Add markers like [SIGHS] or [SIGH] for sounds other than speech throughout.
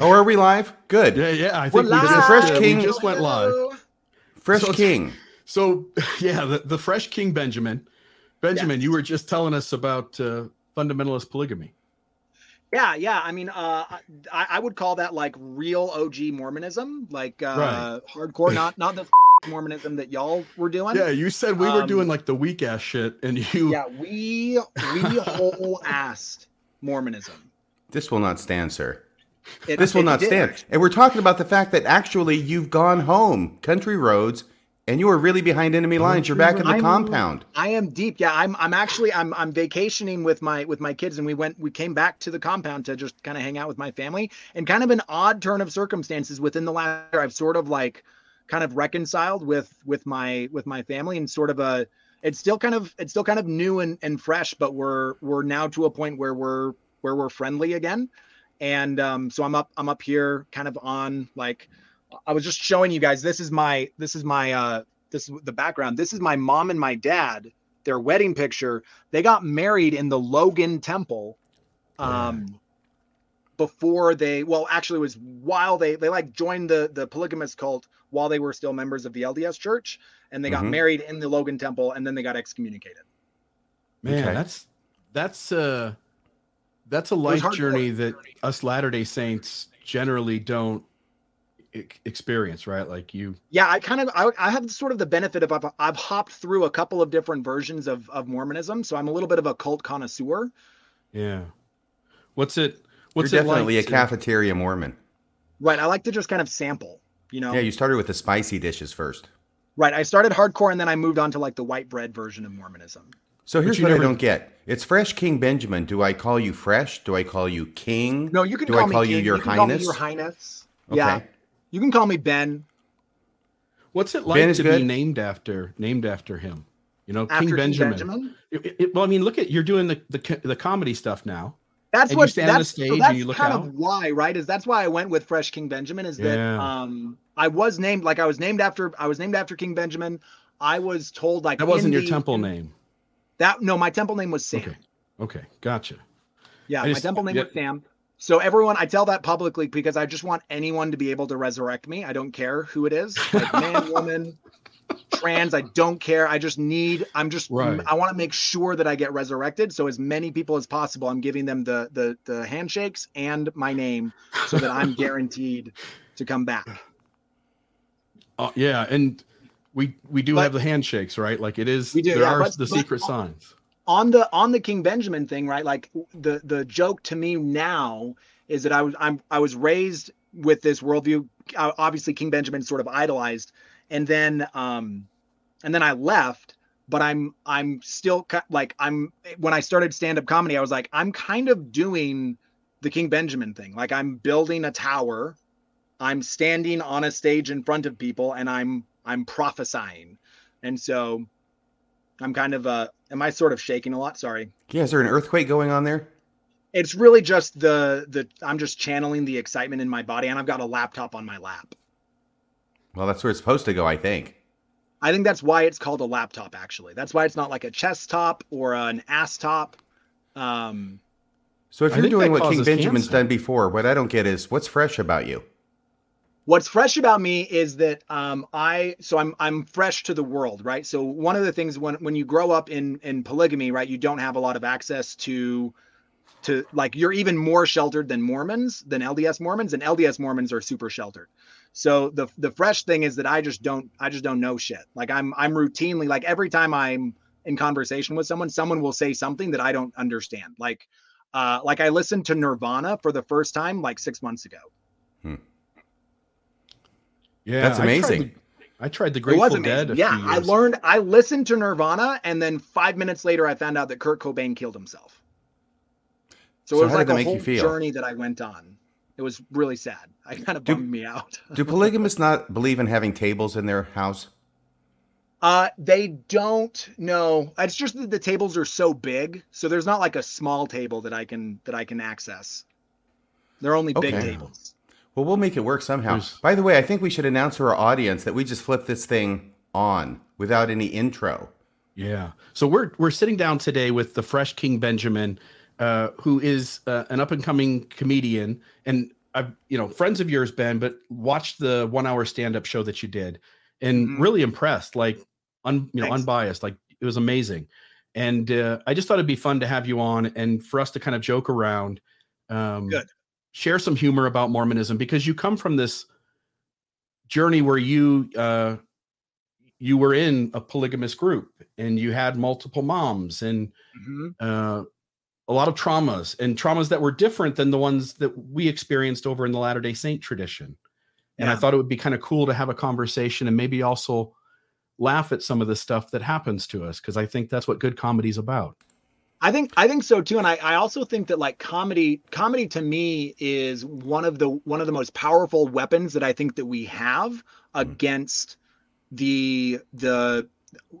Oh, are we live? Good. Yeah, yeah. I We're think we just, live. Fresh uh, we King- just went live. Fresh So- King. [LAUGHS] So [LAUGHS] yeah, the, the fresh King Benjamin. Benjamin, you were just telling us about uh, fundamentalist polygamy. Yeah, yeah. I mean, uh, I, I would call that like real OG Mormonism, like uh, hardcore, not not the [LAUGHS] Mormonism that y'all were doing. Yeah, you said we were Um, doing like the weak ass shit, and you Yeah, we we whole assed Mormonism. This will not stand, sir. It- This will it not did. stand. And we're talking about the fact that actually you've gone home, country roads, and you are really behind enemy lines. You're back in the I'm- compound. I am deep. Yeah, I'm I'm actually I'm I'm vacationing with my with my kids and we went we came back to the compound to just kind of hang out with my family and kind of an odd turn of circumstances within the last year I've sort of like kind of reconciled with with my with my family and sort of a it's still kind of it's still kind of new and, and fresh but we're we're now to a point where we're where we're friendly again and um so I'm up I'm up here kind of on like I was just showing you guys this is my this is my uh this is the background. This is my mom and my dad, their wedding picture. They got married in the Logan Temple. Um before they well actually it was while they they like joined the the polygamous cult while they were still members of the LDS church and they got Mhm. married in the Logan Temple and then they got excommunicated. man, Okay. that's that's uh that's a life journey that us Latter Day Saints generally don't e- experience, right? Like you, Yeah, I kind of I, I have sort of the benefit of I've, I've hopped through a couple of different versions of of Mormonism, so I'm a little bit of a cult connoisseur. yeah. What's it? You're What's it definitely like a to- cafeteria Mormon. Right, I like to just kind of sample, you know. Yeah, you started with the spicy dishes first. Right. I started hardcore and then I moved on to like the white bread version of Mormonism. So here's you what I don't get. It's Fresh King Benjamin. Do I call you Fresh? Do I call you King? No, you can Do call I call me you King. Your you can Call me Highness? your Highness. Okay. Yeah. You can call me Ben. What's it like to good. be named after named after him? You know, After King Benjamin. Benjamin. It- it- well, I mean, look at you're doing the the, the comedy stuff now. That's And you what stand on the that's, stage so and you look kind out. of why, right? Is that's why I went with Fresh King Benjamin. Is that Yeah. um I was named like I was named after I was named after King Benjamin. I was told like That wasn't in your the- temple name. That no, my temple name was Sam. Okay. Okay, gotcha. Yeah, I my just- temple name yeah. was Sam. So everyone, I tell that publicly because I just want anyone to be able to resurrect me. I don't care who it is, like man, [LAUGHS] woman, trans. I don't care. I just need. I'm just. Right. I want to make sure that I get resurrected. So as many people as possible, I'm giving them the the the handshakes and my name, so that I'm [LAUGHS] guaranteed to come back. Uh, yeah, and we we do But- have the handshakes, right? Like it is. We do, there yeah, are but- the but- secret signs. on the on the King Benjamin thing, right? Like the the joke to me now is that I was I'm I was raised with this worldview. Obviously, King Benjamin sort of idolized, and then um, and then I left. But I'm I'm still like I'm when I started stand up comedy, I was like I'm kind of doing the King Benjamin thing. Like I'm building a tower, I'm standing on a stage in front of people, and I'm I'm prophesying, and so I'm kind of uh am I sort of shaking a lot? Sorry. Yeah, is there an earthquake going on there? It's really just the the I'm just channeling the excitement in my body and I've got a laptop on my lap. Well, that's where it's supposed to go, I think. I think that's why it's called a laptop actually. That's why it's not like a chest top or an ass top. Um So if I you're doing what King Benjamin's cancer. done before, what I don't get is what's fresh about you? What's fresh about me is that um I so I'm I'm fresh to the world, right? So one of the things when when you grow up in in polygamy, right, you don't have a lot of access to to like you're even more sheltered than Mormons, than LDS Mormons, and LDS Mormons are super sheltered. So the the fresh thing is that I just don't I just don't know shit. Like I'm I'm routinely like every time I'm in conversation with someone, someone will say something that I don't understand. Like uh like I listened to Nirvana for the first time like 6 months ago. Yeah, That's I tried amazing. the- I tried the It Grateful. Dead. A yeah, few I learned. I listened to Nirvana, and then five minutes later, I found out that Kurt Cobain killed himself. So, So it was how like did that a make you whole feel? journey that I went on. It was really sad. I kind of Do- bummed me out. [LAUGHS] Do polygamists not believe in having tables in their house? Uh, they don't know. It's just that the tables are so big, so there's not like a small table that I can that I can access. They're only big tables. Well, we'll make it work somehow. There's- By the way, I think we should announce to our audience that we just flipped this thing on without any intro. Yeah. So we're we're sitting down today with the fresh King Benjamin, uh, who is uh, an up and coming comedian, and I've you know friends of yours, Ben, but watched the one hour stand up show that you did, and Mhm. really impressed. Like, un, you know, Thanks. unbiased. Like it was amazing, and uh, I just thought it'd be fun to have you on and for us to kind of joke around, um, Good. Share some humor about Mormonism because you come from this journey where you uh, you were in a polygamous group and you had multiple moms and Mhm. uh, a lot of traumas and traumas that were different than the ones that we experienced over in the Latter day Saint tradition. And I thought it would be kind of cool to have a conversation and maybe also laugh at some of the stuff that happens to us because I think that's what good comedy is about. I think I think so too, and I, I also think that like comedy comedy to me is one of the one of the most powerful weapons that I think that we have mm-hmm. against the the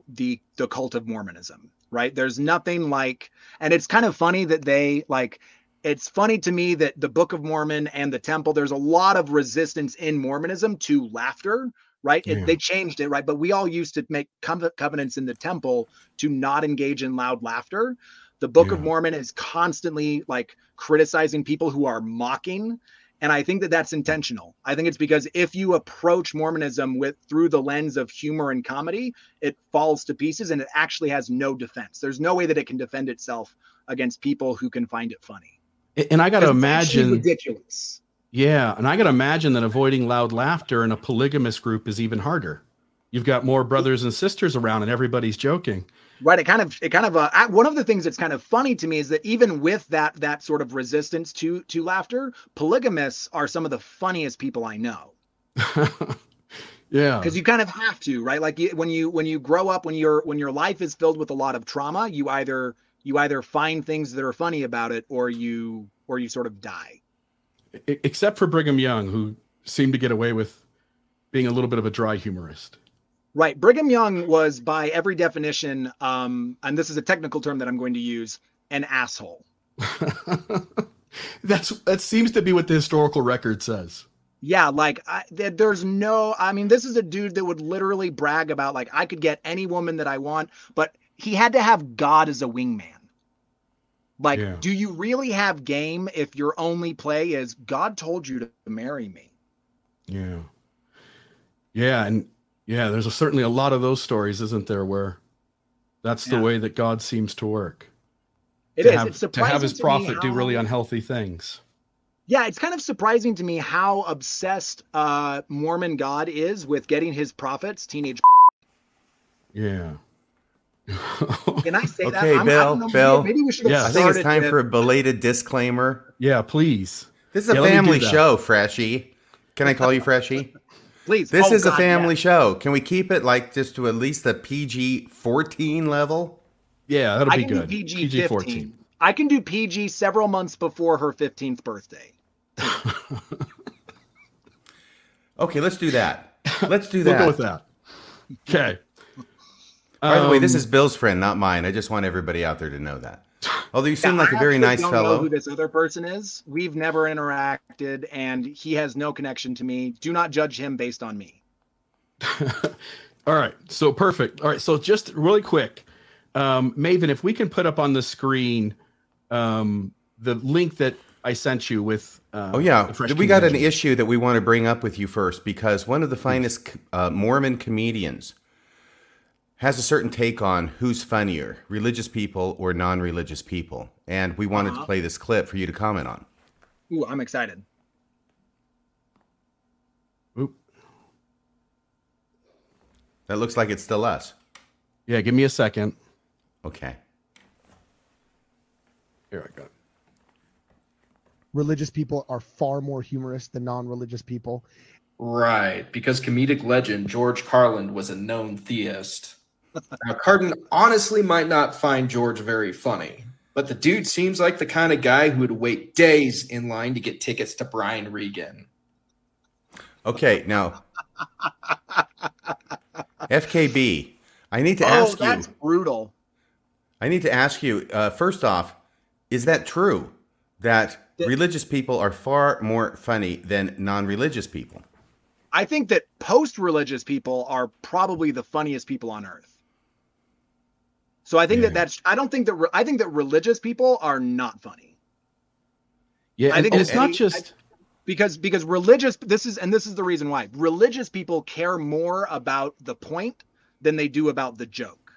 the the cult of Mormonism. Right? There's nothing like, and it's kind of funny that they like. It's funny to me that the Book of Mormon and the Temple. There's a lot of resistance in Mormonism to laughter. Right? It, they changed it. Right? But we all used to make covenants in the Temple to not engage in loud laughter the book of mormon is constantly like criticizing people who are mocking and i think that that's intentional. I think it's because if you approach mormonism with through the lens of humor and comedy it falls to pieces and it actually has no defense. There's no way that it can defend itself against people who can find it funny. And I got to imagine, ridiculous. Yeah, and I got to imagine that avoiding loud laughter in a polygamous group is even harder. You've got more brothers and sisters around, and everybody's joking. Right? It kind of it kind of uh, one of the things that's kind of funny to me is that even with that that sort of resistance to to laughter polygamists are some of the funniest people i know. [LAUGHS] Yeah, because you kind of have to right? Like you, when you when you grow up when your when your life is filled with a lot of trauma you either you either find things that are funny about it or you or you sort of die. Except for Brigham Young, who seemed to get away with being a little bit of a dry humorist. Right. Brigham young was by every definition um and this is a technical term that i'm going to use an asshole. [LAUGHS] That's that seems to be what the historical record says. yeah like I, there's no i mean this is a dude that would literally brag about like i could get any woman that i want but he had to have god as a wingman. Like Yeah. do you really have game if your only play is god told you to marry me. Yeah, yeah, and yeah, there's a, certainly a lot of those stories, isn't there, where that's the Yeah. way that God seems to work. It to is. have, it's to have his to me prophet do really unhealthy things. Yeah, it's kind of surprising to me how obsessed uh, Mormon God is with getting his prophets teenage. Yeah. Can I say that? Okay, Bill, know, Bill. Maybe we should have Yeah. I think it's time with- for a belated disclaimer. yeah, please. This is a Yeah, let me do family show, Freshie. Can I call you Freshie? Please. This Oh, is a family yeah. show. Can we keep it like just to at least the PG 14 level? Yeah, that'll I be can good. do PG 14. I can do PG several months before her 15th birthday. [LAUGHS] Okay, let's do that. Let's do [LAUGHS] We'll that. go with that. Okay. By the way, this Um, is Bill's friend, not mine. I just want everybody out there to know that. [SIGHS] Although you Yeah, seem like I a very actually nice don't know fellow. who this other person is. We've never interacted, and he has no connection to me. Do not judge him based on me. [LAUGHS] All right. So perfect. All right. So just really quick, um, Maven, if we can put up on the screen um, the link that I sent you with. Uh, Oh yeah, the Fresh we got an issue that we want to bring up with you first because one of the finest uh, Mormon comedians has a certain take on who's funnier, religious people or non-religious people, and we wanted to Uh-huh. play this clip for you to comment on. Ooh, I'm excited. Oop. That looks like it's still us. Yeah. Give me a second. Okay. Here I go. religious people are far more humorous than non-religious people. Right, because comedic legend George Carlin was a known theist. Now, Cardin honestly might not find George very funny, but the dude seems like the kind of guy who would wait days in line to get tickets to Brian Regan. Okay, now FKB, I need to oh, ask that's you. brutal. I need to ask you. Uh, first off, is that true that That- religious people are far more funny than non-religious people? I think that post-religious people are probably the funniest people on earth. So I think Yeah. that that's. I don't think that. re- I think that religious people are not funny Yeah. I think it's not any- just. because because religious this is and this is the reason why religious people care more about the point than they do about the joke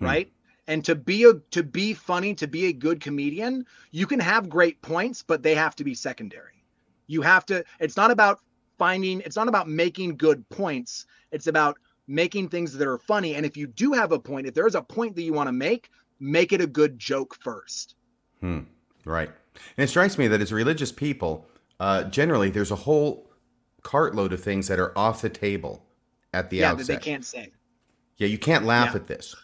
Hmm. right and to be a to be funny to be a good comedian you can have great points but they have to be secondary you have to it's not about finding it's not about making good points it's about making things that are funny and if you do have a point if there's a point that you want to make make it a good joke first Hmm. Right. And it strikes me that as religious people, uh, generally there's a whole cartload of things that are off the table at the yeah that they can't say Yeah, you can't laugh Yeah. at this.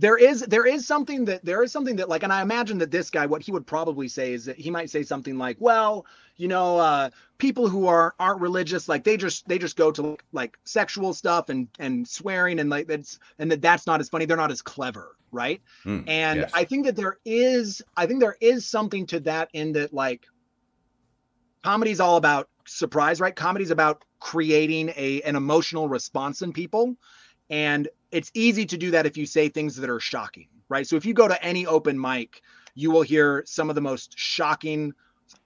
There is there is something that there is something that like and i imagine that this guy what he would probably say is that he might say something like well you know uh people who are aren't religious like they just they just go to like sexual stuff and and swearing and like that's and that that's not as funny. They're not as clever right? Hmm, and yes. i think that there is i think there is something to that in that like comedy's all about surprise right? Comedy's about creating a an emotional response in people. And it's easy to do that if you say things that are shocking right? So if you go to any open mic you will hear some of the most shocking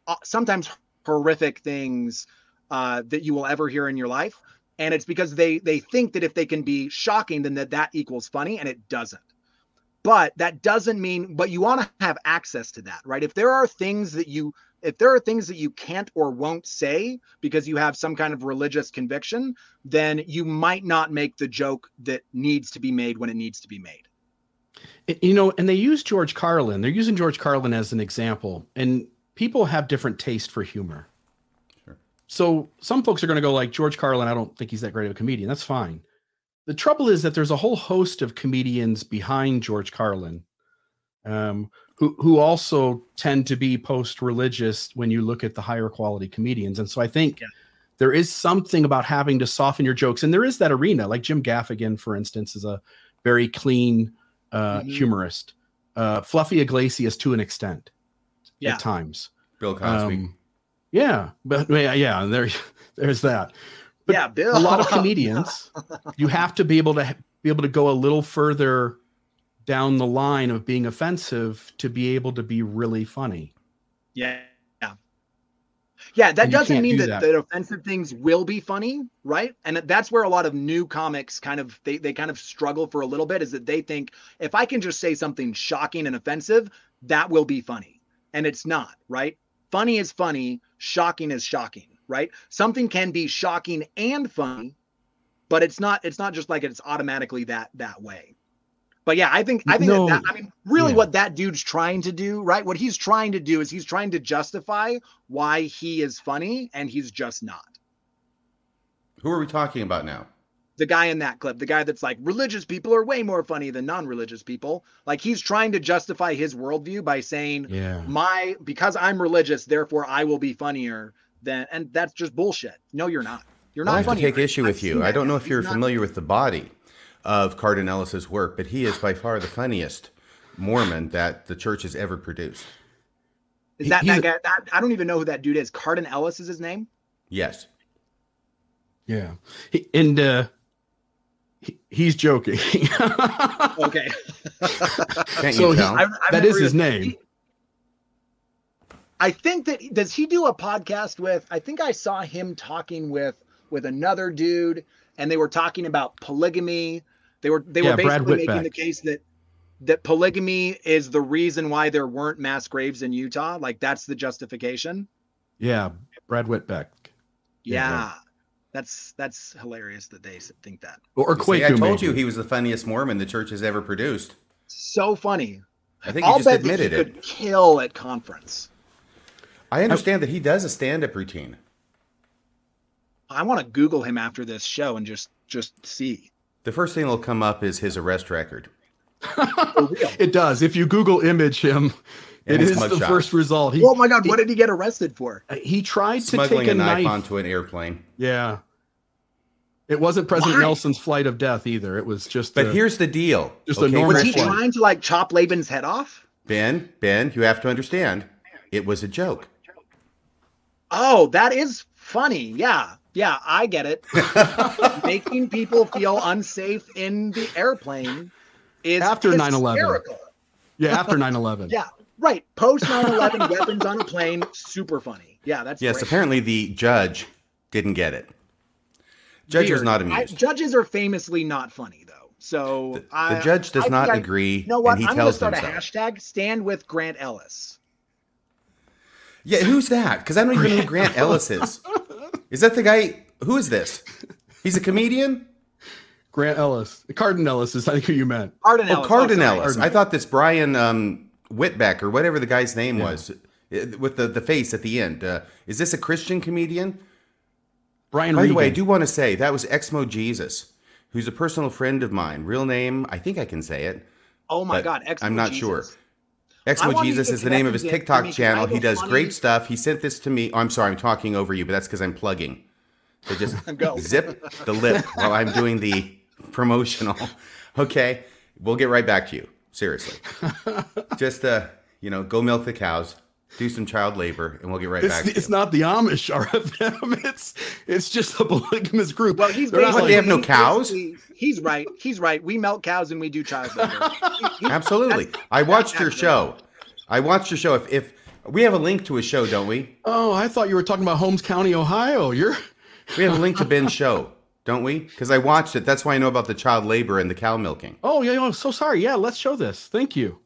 uh, sometimes horrific things uh, that you will ever hear in your life. And it's because they they think that if they can be shocking then that that equals funny and it doesn't. But that doesn't mean but you want to have access to that right? If there are things that you if there are things that you can't or won't say because you have some kind of religious conviction then you might not make the joke that needs to be made when it needs to be made you know, and they use George Carlin. They're using George Carlin as an example, and people have different taste for humor. Sure. So some folks are going to go like George Carlin. I don't think he's that great of a comedian. That's fine. The trouble is that there's a whole host of comedians behind George Carlin, um, who who also tend to be post-religious when you look at the higher quality comedians. And so I think Yeah. there is something about having to soften your jokes, and there is that arena. Like Jim Gaffigan, for instance, is a very clean uh, Mhm. humorist. Uh, Fluffy Iglesias to an extent Yeah. at times. Bill Cosby. Um, yeah, but yeah, yeah, there, [LAUGHS] there's that. But yeah bill A lot of [LAUGHS] comedians, you have to be able to be able to go a little further down the line of being offensive to be able to be really funny. Yeah. Yeah. That And doesn't mean do that, that. that offensive things will be funny, right? And that's where a lot of new comics kind of they, they kind of struggle for a little bit is that they think if I can just say something shocking and offensive, that will be funny. And it's not, right? Funny is funny, shocking is shocking, right? Something can be shocking and funny, but it's not it's not just like it's automatically that that way. But yeah, I think I think No. that, that I mean really Yeah. what that dude's trying to do, right? What he's trying to do is he's trying to justify why he is funny and he's just not. Who are we talking about now? The guy in that clip, the guy that's like religious people are way more funny than non-religious people. Like he's trying to justify his worldview by saying Yeah. my because I'm religious, therefore I will be funnier than and that's just bullshit. No, you're not. You're Well, not I have to take issue I've with you. I don't know if you're not- familiar with the body of Cardin Ellis's work, but he is by far the funniest Mormon that the church has ever produced. Is that that guy? That, I don't even know who that dude is. Cardin Ellis is his name. Yes. Yeah. He- and uh, he, he's joking. [LAUGHS] Okay. Can't So you he- tell? I've- I've that never is his even- name. he- I think that does he do a podcast with? I think I saw him talking with with another dude, and they were talking about polygamy. They were they Yeah, were basically making the case that that polygamy is the reason why there weren't mass graves in Utah. Like that's the justification. yeah. Brad Whitbeck. Yeah, Yeah, that's that's hilarious that they think that. Or, or See, I told maybe. you he was the funniest Mormon the church has ever produced. So funny. I think you I'll just bet admitted that he it. could kill at conference. I understand that he does a stand-up routine. I want to Google him after this show and just just see. The first thing that'll come up is his arrest record. [LAUGHS] Oh, it does. If you Google image him, And it his is the mugshot. first result. He, oh my god, what did he get arrested for? Uh, he tried to take a, a knife, knife. onto an airplane. Yeah. It wasn't President Why? Nelson's flight of death either. It was just. But a- here's the deal. Just a normal Was he Flight. trying to like chop Laban's head off? Ben, Ben, you have to understand, it was a joke. Oh, that is funny. Yeah. Yeah, I get it. [LAUGHS] Making people feel unsafe in the airplane is After 9/11. yeah after 9/11. Yeah. Right. Post 9/11 [LAUGHS] weapons on a plane, super funny. Yeah, that's Yes, great. apparently the judge didn't get it. Judge was Weird. not I- amused. judges are famously not funny though. So The, I, the judge does I not think I- agree, You know what? and he I'm going to start them a hashtag. Stand with Grant Ellis. Yeah, who's that? Because I don't even know who Grant [LAUGHS] Ellis is. Is that the guy? Who is this? He's a comedian. Grant Ellis, Carden Ellis is I think who you meant. Arden Oh, Ellis. Carden sorry. Ellis. I thought this Brian um, Whitbeck or whatever the guy's name was, uh, with the, the face at the end. Uh, is this a Christian comedian? Brian By Regan. the way, I do want to say that was Exmo Jesus, who's a personal friend of mine. Real name, I think I can say it. Oh my God. Exmo I'm not Jesus. sure. Exmo Jesus is the name of his TikTok channel. He does funny- great stuff. He sent this to me. Oh, I'm sorry, I'm talking over you, but that's because I'm plugging. So just [LAUGHS] zip the lip [LAUGHS] while I'm doing the promotional. [LAUGHS] Okay, we'll get right back to you. Seriously, just uh, you know, go milk the cows, do some child labor, and we'll get right It's, back. to it's you. not the Amish [LAUGHS] RFM. It's it's just a polygamous group. Well, he's They're not What, basically, they have no cows? He's right. He's right. We milk cows and we do child labor. [LAUGHS] He- he- Absolutely. I watched your show. I watched your show. If, if we have a link to a show, don't we? oh, I thought you were talking about Holmes County, Ohio. You're We have a link to [LAUGHS] Ben's show, don't we? Because I watched it. That's why I know about the child labor and the cow milking. oh yeah. Oh, so sorry. Yeah, let's show this. Thank you.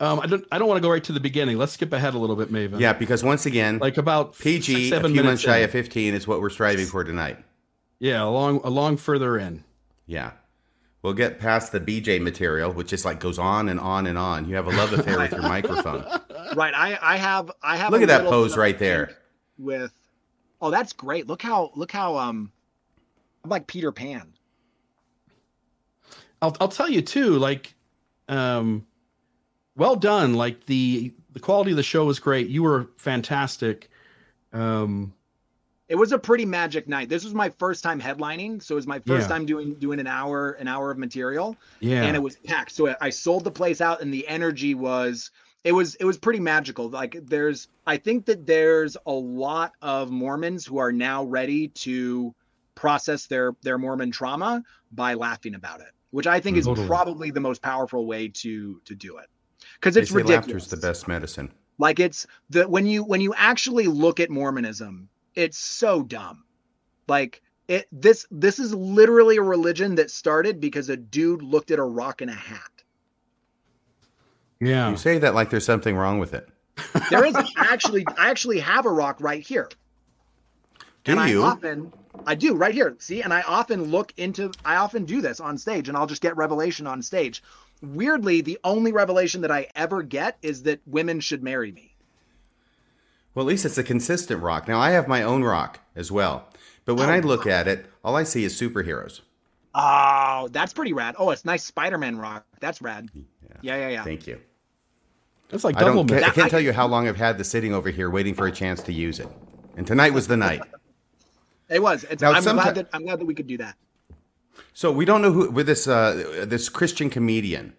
Um, I don't. I don't want to go right to the beginning. Let's skip ahead a little bit, Maven. Yeah, because once again, Like about PG, six, a seven few minutes months shy in. of 15 is what we're striving for tonight. Yeah, along along further in. Yeah. We'll get past the BJ material, which just like goes on and on and on. You have a love affair with your [LAUGHS] microphone. right. I, I have. I have. Look a at that pose right there. With. Oh, that's great. Look how. Look how. Um. I'm like Peter Pan. I'll I'll tell you too. Like, um, well done. Like the the quality of the show was great. You were fantastic. Um, It was a pretty magic night. This was my first time headlining, so it was my first Yeah. time doing doing an hour an hour of material. yeah. and it was packed. So I- sold the place out, and the energy was it was it was pretty magical. Like there's I think that there's a lot of Mormons who are now ready to process their their Mormon trauma by laughing about it, which I think is Totally. probably the most powerful way to to do it. Because They it's say ridiculous. laughter's the best medicine. Like it's the when you when you actually look at Mormonism, it's so dumb. Like it this this is literally a religion that started because a dude looked at a rock in a hat. yeah. You say that like there's something wrong with it. There is [LAUGHS] actually I actually have a rock right here. Do and you? I often I do right here. See, and I often look into I often do this on stage and I'll just get revelation on stage. Weirdly, the only revelation that I ever get is that women should marry me. Well, at least it's a consistent rock. Now, I have my own rock as well. But when Oh, I look at it, all I see is superheroes. Oh, that's pretty rad. Oh, it's nice Spider-Man rock. That's rad. Yeah, yeah, yeah. Thank you. That's like I double don't. I can't tell you how long I've had this sitting over here waiting for a chance to use it. And tonight was the night. [LAUGHS] It was. It's, Now, I'm someti- glad that I'm glad that we could do that. So we don't know who with this uh, this Christian comedian.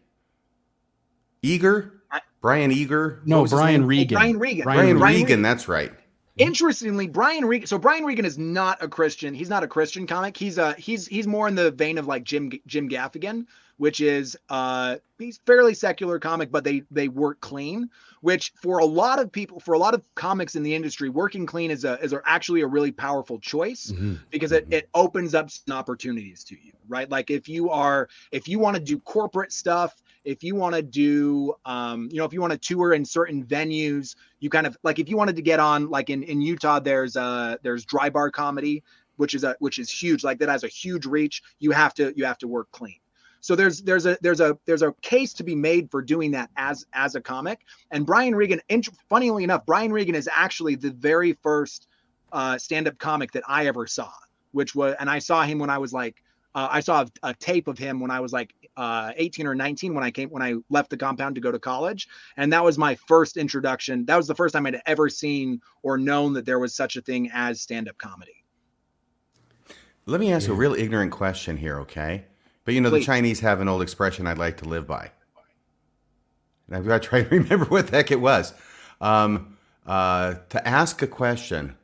Eager, Brian Eager. No, Brian name? Regan. Brian Regan. Brian, Brian Regan, Regan. That's right. Interestingly, Brian Regan. So Brian Regan is not a Christian. He's not a Christian comic. He's a he's he's more in the vein of like Jim Jim Gaffigan, which is uh he's fairly secular comic, but they they work clean. Which for a lot of people, for a lot of comics in the industry, working clean is a is a, actually a really powerful choice Mhm. because it, it opens up some opportunities to you right? Like if you are if you want to do corporate stuff if you want to do um you know if you want to tour in certain venues you kind of like if you wanted to get on like in in utah there's uh there's dry bar comedy which is a which is huge like that has a huge reach. You have to you have to work clean so there's there's a there's a there's a case to be made for doing that as as a comic and brian regan int- funnily enough brian regan is actually the very first uh, stand-up comic that I ever saw, which was, and I saw him when I was like, uh, I saw a, a tape of him when I was like uh, 18 or 19 when I came when I left the compound to go to college, and that was my first introduction. That was the first time I'd ever seen or known that there was such a thing as stand-up comedy. Let me ask you a real ignorant question here, okay? But you know, Please. the Chinese have an old expression I'd like to live by. And I've got to try to [LAUGHS] remember what the heck it was. Um, uh, to ask a question,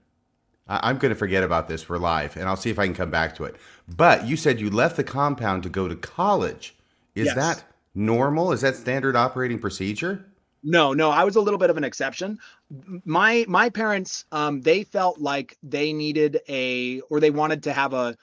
I- I'm going to forget about this. We're live, and I'll see if I can come back to it. But you said you left the compound to go to college. Is Yes. that normal? Is that standard operating procedure? No, no, I was a little bit of an exception. My my parents, um, they felt like they needed a or they wanted to have a,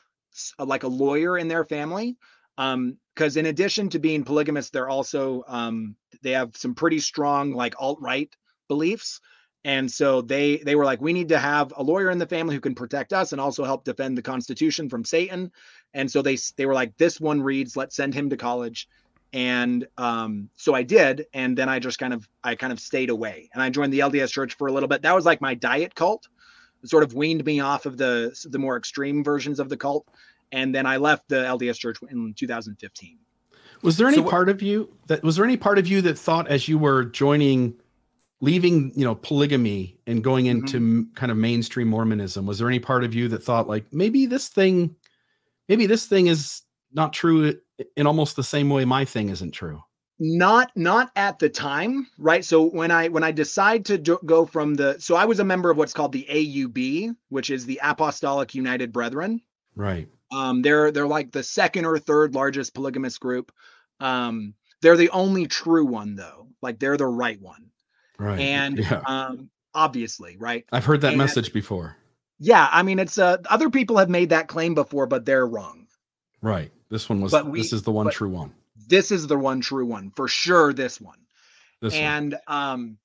a like a lawyer in their family. Um, because in addition to being polygamous, they're also um they have some pretty strong like alt-right beliefs. And so they they were like, we need to have a lawyer in the family who can protect us and also help defend the Constitution from Satan. And so they they were like, this one reads, let's send him to college. And um, so i did and then i just kind of i kind of stayed away. And i joined the lds church for a little bit. That was like my diet cult. It sort of weaned me off of the the more extreme versions of the cult and then i left the lds church in 2015 was there any So part of you that was there any part of you that thought as you were joining leaving you know polygamy and going mm-hmm. into m kind of mainstream mormonism was there any part of you that thought like maybe this thing maybe this thing is not true in almost the same way my thing isn't true? Not not at the time right? So when i when i decide to jo- go from the so i was a member of what's called the aub which is the apostolic united brethren. Right Um, they're they're like the second or third largest polygamous group. Um, they're the only true one though. Like they're the right one. right And yeah um, obviously, right? i've heard that and- message before Yeah, I mean it's uh other people have made that claim before, but they're wrong. right this one was But we- this is the one true one This is the one true one for sure. This one. this one. and um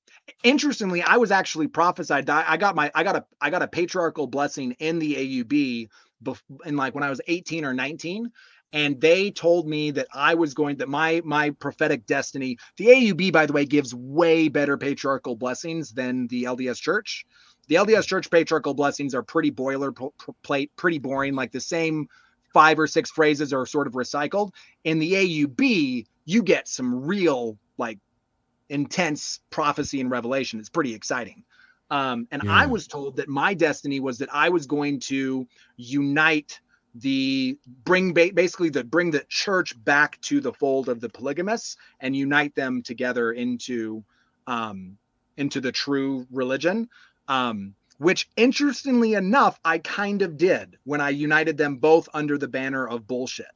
interestingly i was actually prophesied i I got my i got a i got a patriarchal blessing in the aub in like when i was 18 or 19 and they told me that i was going that my my prophetic destiny the aub by the way gives way better patriarchal blessings than the lds church the lds church patriarchal blessings are pretty boilerplate pretty boring like the same five or six phrases are sort of recycled in the aub you get some real like intense prophecy and revelation. It's pretty exciting. Um, and I was told that my destiny was that I was going to unite the bring ba- basically the bring the church back to the fold of the polygamists and unite them together into um into the true religion. Um which interestingly enough I kind of did when I united them both under the banner of bullshit.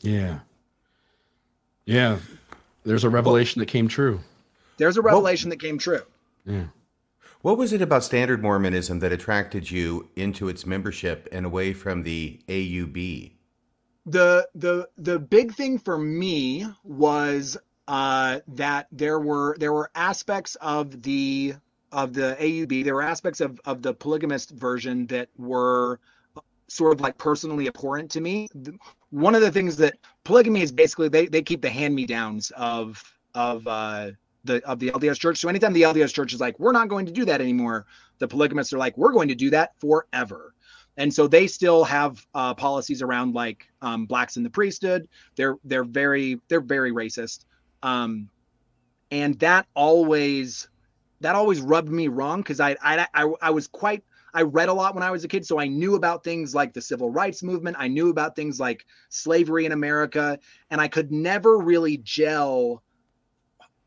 Yeah. Yeah. There's a revelation that came true. There's a revelation that came true. Yeah What was it about Standard Mormonism that attracted you into its membership and away from the AUB? the the the big thing for me was uh that there were there were aspects of the of the AUB there were aspects of of the polygamist version that were sort of like personally abhorrent to me one of the things that polygamy is basically they they keep the hand me downs of of uh the of the LDS church so anytime the LDS church is like we're not going to do that anymore the polygamists are like we're going to do that forever and so they still have uh, policies around like um, blacks in the priesthood. They're they're very they're very racist, um, and that always that always rubbed me wrong because I, I I I was quite I read a lot when I was a kid, so I knew about things like the civil rights movement. I knew about things like slavery in America, and I could never really gel.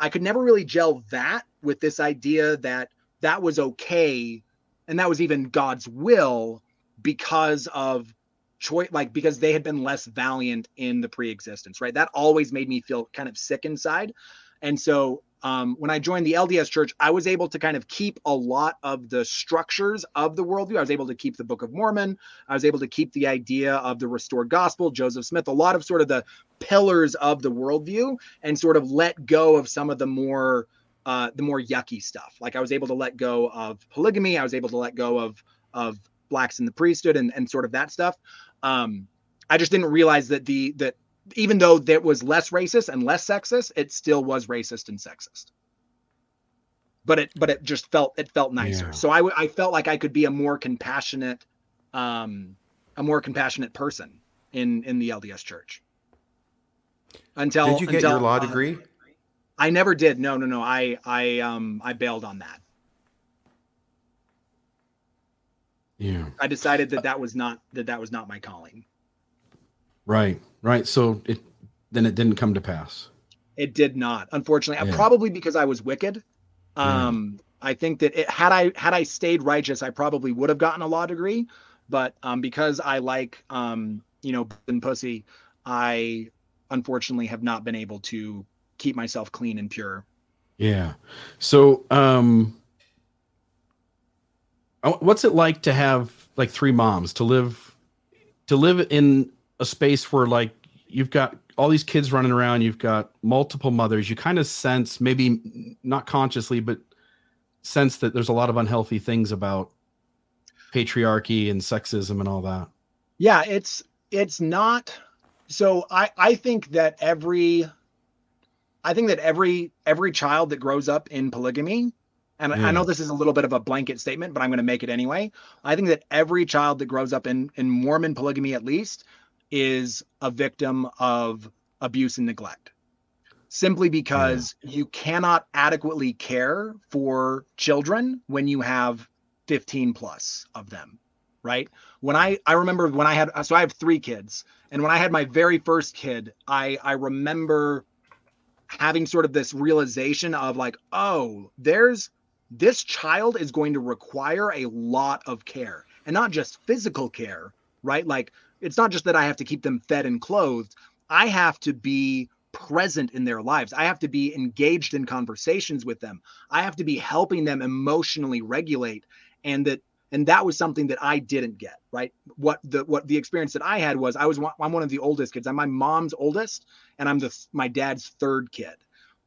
I could never really gel that with this idea that that was okay, and that was even God's will because of choice like because they had been less valiant in the pre-existence right? That always made me feel kind of sick inside. And so um, when i joined the lds church i was able to kind of keep a lot of the structures of the worldview. I was able to keep the book of mormon. I was able to keep the idea of the restored gospel joseph smith a lot of sort of the pillars of the worldview and sort of let go of some of the more uh, the more yucky stuff. Like i was able to let go of polygamy. I was able to let go of of blacks in the priesthood and, and sort of that stuff. Um, I just didn't realize that the that even though that was less racist and less sexist, it still was racist and sexist. But it but it just felt it felt nicer. Yeah. So I felt like I could be a more compassionate um a more compassionate person in in the LDS church. Until Did you get until, your law uh, degree? I never did. No, no, no. I I um I bailed on that. yeah I decided that that was not that that was not my calling. Right right so it then it didn't come to pass It did not, unfortunately. Yeah. Probably because I was wicked. Yeah. Um, I think that it, had I had I stayed righteous, I probably would have gotten a law degree. But um, because I like um, you know, and pussy, I unfortunately have not been able to keep myself clean and pure. Yeah. So, um, uh, what's it like to have like three moms to live to live in a space where like you've got all these kids running around, you've got multiple mothers. You kind of sense, maybe not consciously, but sense that there's a lot of unhealthy things about patriarchy and sexism and all that. Yeah, it's it's not so I I think that every I think that every every child that grows up in polygamy and. I know this is a little bit of a blanket statement, but I'm going to make it anyway. I think that every child that grows up in in Mormon polygamy at least is a victim of abuse and neglect. Simply because yeah. you cannot adequately care for children when you have 15 plus of them, right? When I I remember when I had so I have 3 kids and when I had my very first kid, I I remember having sort of this realization of like, oh, there's this child is going to require a lot of care and not just physical care, right? Like it's not just that I have to keep them fed and clothed. I have to be present in their lives. I have to be engaged in conversations with them. I have to be helping them emotionally regulate and that and that was something that I didn't get, right? What the what the experience that I had was I was I'm one of the oldest kids. I'm my mom's oldest and I'm the my dad's third kid.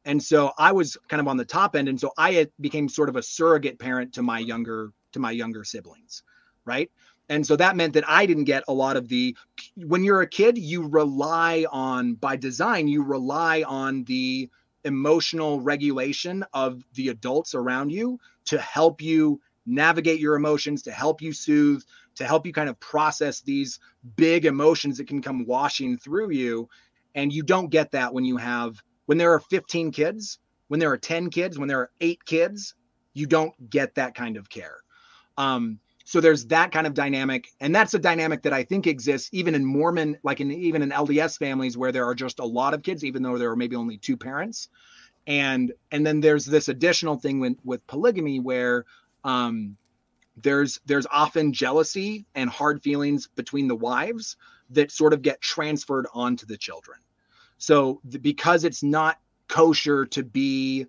And so I was kind of on the top end and so I became sort of a surrogate parent to my younger to my younger siblings, right? And so that meant that i didn't get a lot of the when you're a kid you rely on by design you rely on the emotional regulation of the adults around you to help you navigate your emotions to help you soothe to help you kind of process these big emotions that can come washing through you. And you don't get that when you have when there are 15 kids when there are 10 kids when there are 8 kids you don't get that kind of care. Um, so there's that kind of dynamic, and that's a dynamic that I think exists even in Mormon, like in even in LDS families where there are just a lot of kids, even though there are maybe only two parents. And and then there's this additional thing with, with polygamy where um, there's there's often jealousy and hard feelings between the wives that sort of get transferred onto the children. So because it's not kosher to be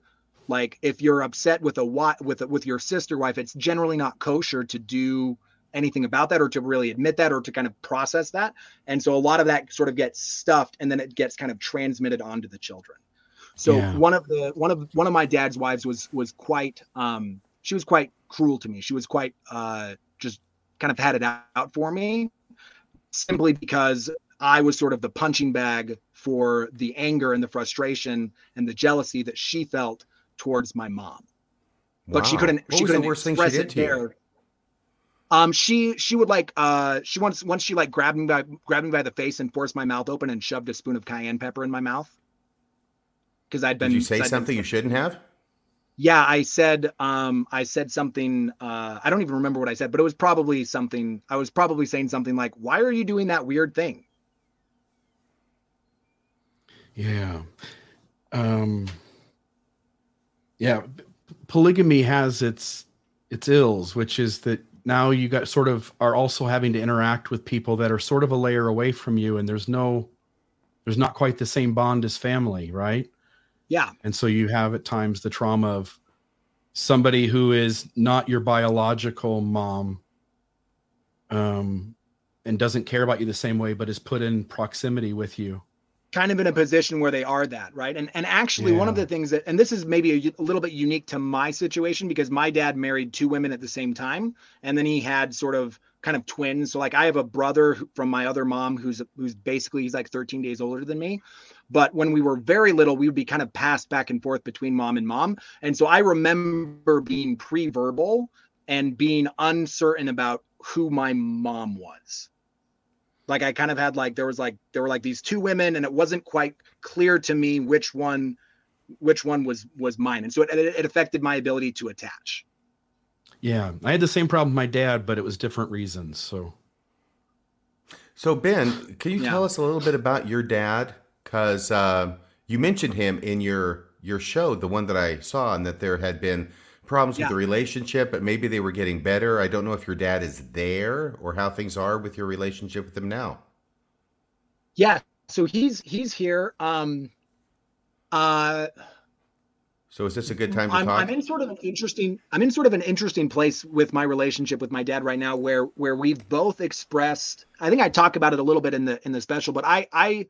like if you're upset with a with a, with your sister wife it's generally not kosher to do anything about that or to really admit that or to kind of process that. And so a lot of that sort of gets stuffed and then it gets kind of transmitted onto the children. So yeah. one of the one of one of my dad's wives was was quite um she was quite cruel to me. She was quite uh just kind of had it out for me simply because I was sort of the punching bag for the anger and the frustration and the jealousy that she felt towards my mom. But wow. she couldn't. What she couldn't the worst thing she did to there. you? Um, she she would like uh she once once she like grabbed me by grabbed me by the face and forced my mouth open and shoved a spoon of cayenne pepper in my mouth. Because I'd been. Did you say something been, you shouldn't have? Yeah, I said um I said something uh I don't even remember what I said, but it was probably something I was probably saying something like, Why are you doing that weird thing? Yeah. Um yeah, polygamy has its its ills, which is that now you got sort of are also having to interact with people that are sort of a layer away from you, and there's no there's not quite the same bond as family, right? Yeah. And so you have at times the trauma of somebody who is not your biological mom um and doesn't care about you the same way but is put in proximity with you kind of in a position where they are that right? And and actually yeah. one of the things that and this is maybe a, a, little bit unique to my situation because my dad married two women at the same time and then he had sort of kind of twins. So like i have a brother from my other mom who's who's basically he's like 13 days older than me. But when we were very little we would be kind of passed back and forth between mom and mom. And so i remember being pre-verbal and being uncertain about who my mom was like I kind of had like there was like there were like these two women and it wasn't quite clear to me which one which one was was mine. And so it, it affected my ability to attach. Yeah. I had the same problem with my dad but it was different reasons so. So ben can you yeah. tell us a little bit about your dad? Because uh, you mentioned him in your your show the one that i saw and that there had been problems yeah. with the relationship, but maybe they were getting better. I don't know if your dad is there or how things are with your relationship with him now. Yeah, so he's he's here. Um, uh, So is this a good time to I'm, talk? I'm in sort of an interesting I'm in sort of an interesting place with my relationship with my dad right now where where we've both expressed I think I talk about it a little bit in the in the special but I I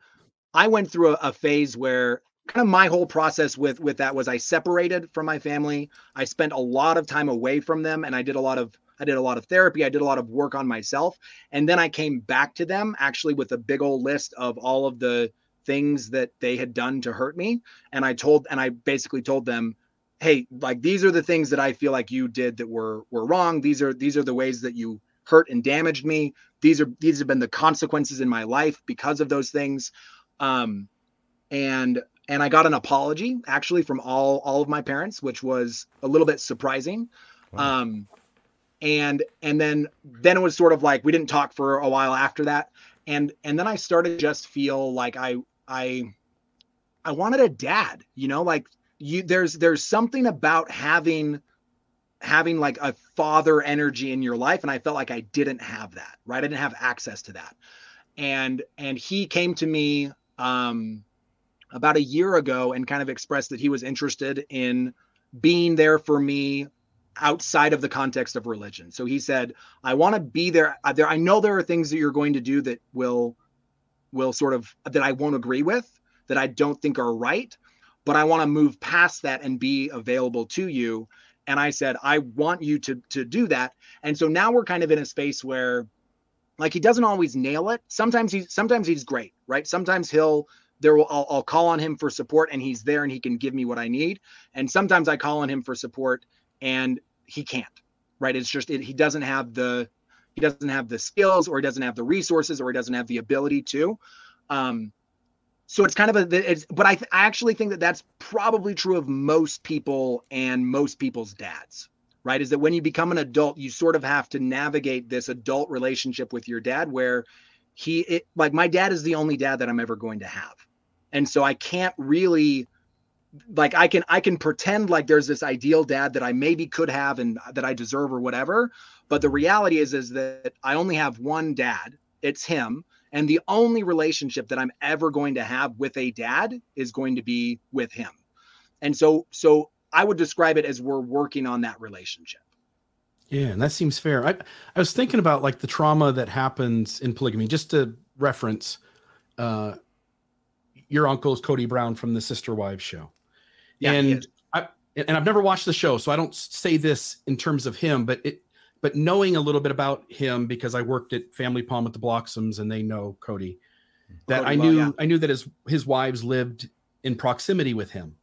I went through a, a phase where kind of my whole process with with that was I separated from my family. I spent a lot of time away from them and I did a lot of I did a lot of therapy. I did a lot of work on myself. And then I came back to them actually with a big old list of all of the things that they had done to hurt me. And I told, and I basically told them, Hey, like these are the things that I feel like you did that were, were wrong. These are, these are the ways that you hurt and damaged me. These are, these have been the consequences in my life because of those things. Um, and, and I got an apology actually from all, all of my parents, which was a little bit surprising. Wow. Um, and and then then it was sort of like we didn't talk for a while after that and and then i started just feel like i i i wanted a dad you know like you there's there's something about having having like a father energy in your life and i felt like i didn't have that right i didn't have access to that and and he came to me um about a year ago and kind of expressed that he was interested in being there for me outside of the context of religion. So he said, I want to be there. There I know there are things that you're going to do that will will sort of that I won't agree with, that I don't think are right, but I want to move past that and be available to you. And I said, I want you to to do that. And so now we're kind of in a space where like he doesn't always nail it. Sometimes he's sometimes he's great, right? Sometimes he'll there will I'll, I'll call on him for support and he's there and he can give me what I need. And sometimes I call on him for support and he can't right? It's just it, he doesn't have the he doesn't have the skills or he doesn't have the resources or he doesn't have the ability to. Um so it's kind of a but I, th- I actually think that that's probably true of most people and most people's dads right? Is that when you become an adult you sort of have to navigate this adult relationship with your dad where he it, like my dad is the only dad that i'm ever going to have and so i can't really like I can I can pretend like there's this ideal dad that I maybe could have and that I deserve or whatever, but the reality is is that I only have one dad. It's him, and the only relationship that I'm ever going to have with a dad is going to be with him. And so so I would describe it as we're working on that relationship. Yeah, and that seems fair. I I was thinking about like the trauma that happens in polygamy just to reference uh your uncle is Cody Brown from the Sister Wives show yeah, and I and I've never watched the show, so I don't say this in terms of him, but it but knowing a little bit about him because I worked at Family Palm with the Bloxams and they know Cody, that Cody I knew yeah. I knew that his his wives lived in proximity with him.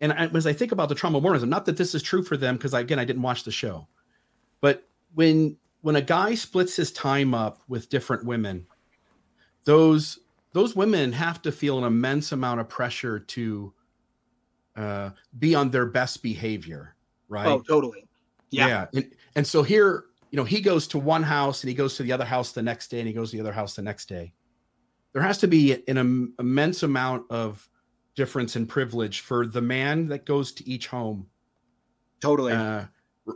And I, as I think about the trauma Mormonism, not that this is true for them, because again I didn't watch the show, but when when a guy splits his time up with different women, those those women have to feel an immense amount of pressure to uh, be on their best behavior, right? Oh, totally. Yeah. yeah. And, and so here, you know, he goes to one house and he goes to the other house the next day and he goes to the other house the next day. There has to be an Im- immense amount of difference in privilege for the man that goes to each home. Totally. Uh,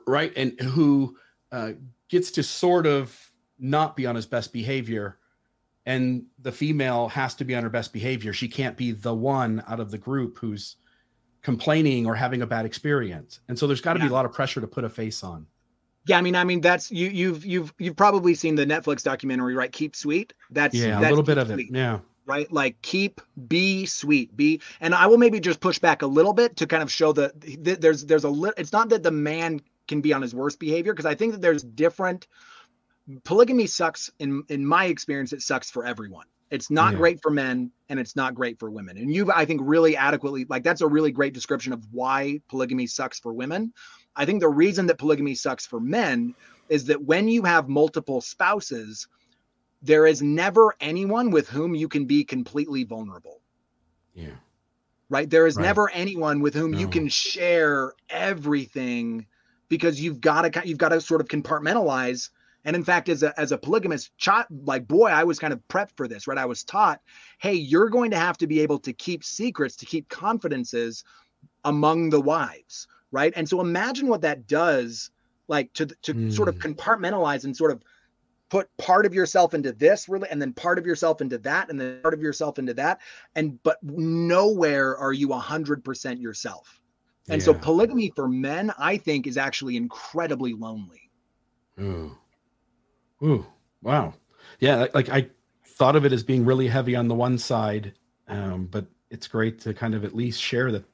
right. And who uh, gets to sort of not be on his best behavior. And the female has to be on her best behavior. She can't be the one out of the group who's complaining or having a bad experience. And so there's got to yeah. be a lot of pressure to put a face on. Yeah, I mean, I mean that's you you've you've you've probably seen the Netflix documentary, right? Keep sweet. That's yeah, that's a little bit of sweet, it. Yeah. Right, like keep be sweet, be, and I will maybe just push back a little bit to kind of show that there's there's a little. It's not that the man can be on his worst behavior because I think that there's different. Polygamy sucks in in my experience. It sucks for everyone. It's not yeah. great for men and it's not great for women. And you've, I think, really adequately, like, that's a really great description of why polygamy sucks for women. I think the reason that polygamy sucks for men is that when you have multiple spouses, there is never anyone with whom you can be completely vulnerable. Yeah. Right. There is right. never anyone with whom no. you can share everything because you've got to you've got to sort of compartmentalize and in fact, as a as a polygamous child, like boy, I was kind of prepped for this, right? I was taught, hey, you're going to have to be able to keep secrets, to keep confidences among the wives, right? And so imagine what that does, like to to mm. sort of hmm. compartmentalize and sort of put part of yourself into this really and then part of yourself into that and then part of yourself into that and but nowhere are you 100% yourself And so polygamy for men, I think, is actually incredibly lonely. Ooh. Ooh. Wow. Yeah. Like, I thought of it as being really heavy on the one side, um, but it's great to kind of at least share that.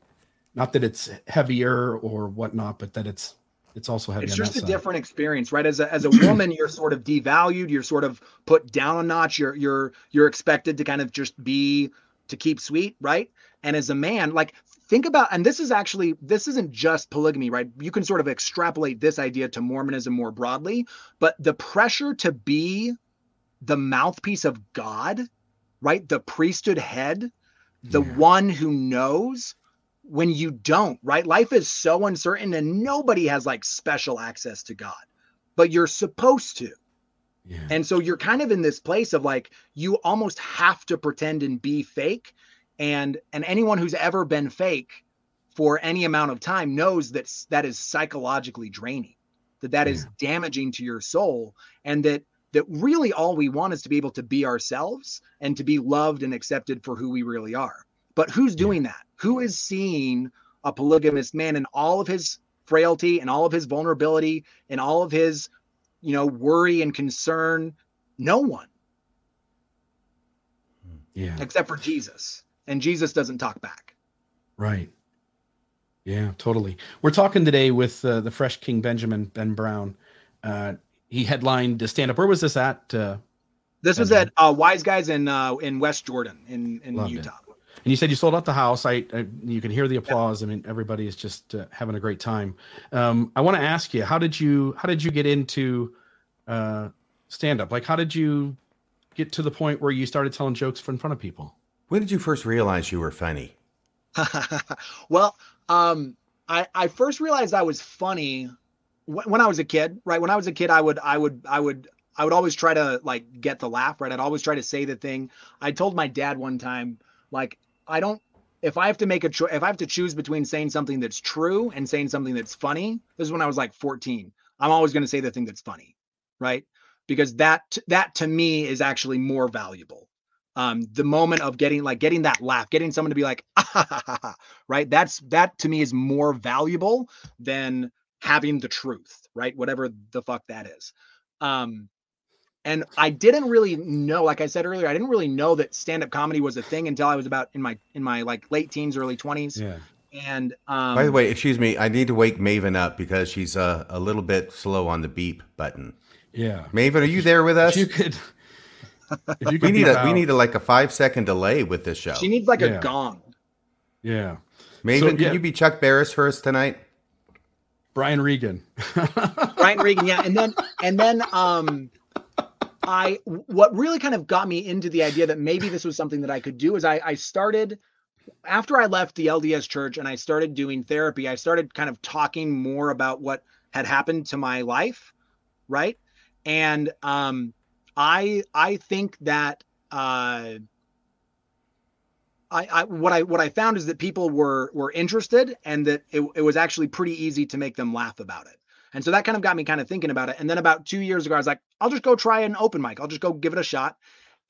Not that it's heavier or whatnot, but that it's it's also heavy. It's just a side. different experience, right? As a as a woman, you're sort of devalued, you're sort of put down a notch, you're you're you're expected to kind of just be to keep sweet, right? And as a man, like think about and this is actually this isn't just polygamy, right? You can sort of extrapolate this idea to Mormonism more broadly, but the pressure to be the mouthpiece of God, right? The priesthood head, the Yeah. one who knows when you don't, right? Life is so uncertain and nobody has like special access to God, but you're supposed to. Yeah. And so you're kind of in this place of like you almost have to pretend and be fake. And and anyone who's ever been fake for any amount of time knows that that is psychologically draining. That that is damaging to your soul and that that really all we want is to be able to be ourselves and to be loved and accepted for who we really are. But who's doing that? Who is seeing a polygamous man in all of his frailty and all of his vulnerability and all of his, you know, worry and concern? No one hmm. yeah. except for Jesus. And Jesus doesn't talk back. Right. Yeah, totally. We're talking today with uh, the fresh King Benjamin Ben Brown. Uh, he headlined a stand up. Where was this at? Uh, This was at uh, Wise Guys in uh, in West Jordan in in Loved it. Utah. and you said you sold out the house. I, I you can hear the applause. I mean, everybody is just uh, having a great time. Um, I want to ask you, how did you how did you get into uh, stand up? Like, how did you get to the point where you started telling jokes in front of people? When did you first realize you were funny? [LAUGHS] well, um, I I first realized I was funny wh- when I was a kid. Right when I was a kid, I would I would I would I would always try to like get the laugh. Right, I'd always try to say the thing. I told my dad one time, like I don't. If I have to make a choice, if I have to choose between saying something that's true and saying something that's funny, this is when I was like 14. I'm always going to say the thing that's funny, right? Because that that to me is actually more valuable um the moment of getting like getting that laugh getting someone to be like ah, ha, ha, ha, ha," right that's that to me is more valuable than having the truth right whatever the fuck that is um and i didn't really know like i said earlier i didn't really know that stand-up comedy was a thing until i was about in my in my like late teens early 20s Yeah. and um By the way, excuse me, I need to wake Maven up because she's uh, a little bit slow on the beep button. Yeah. Maven, are you there with us? You could. If you we need beep a we need a, like a five second delay with this show. she needs like Yeah. a gong Yeah. Maven, So, can yeah. you be Chuck Barris for us tonight? Brian Regan. [LAUGHS] Brian Regan, yeah, and then and then um I what really kind of got me into the idea that maybe this was something that I could do is I I started after I left the LDS church and I started doing therapy, I started kind of talking more about what had happened to my life, right? And um I I think that uh I, I what I what I found is that people were were interested and that it, it was actually pretty easy to make them laugh about it. And so that kind of got me kind of thinking about it. And then about two years ago, I was like, I'll just go try an open mic. I'll just go give it a shot.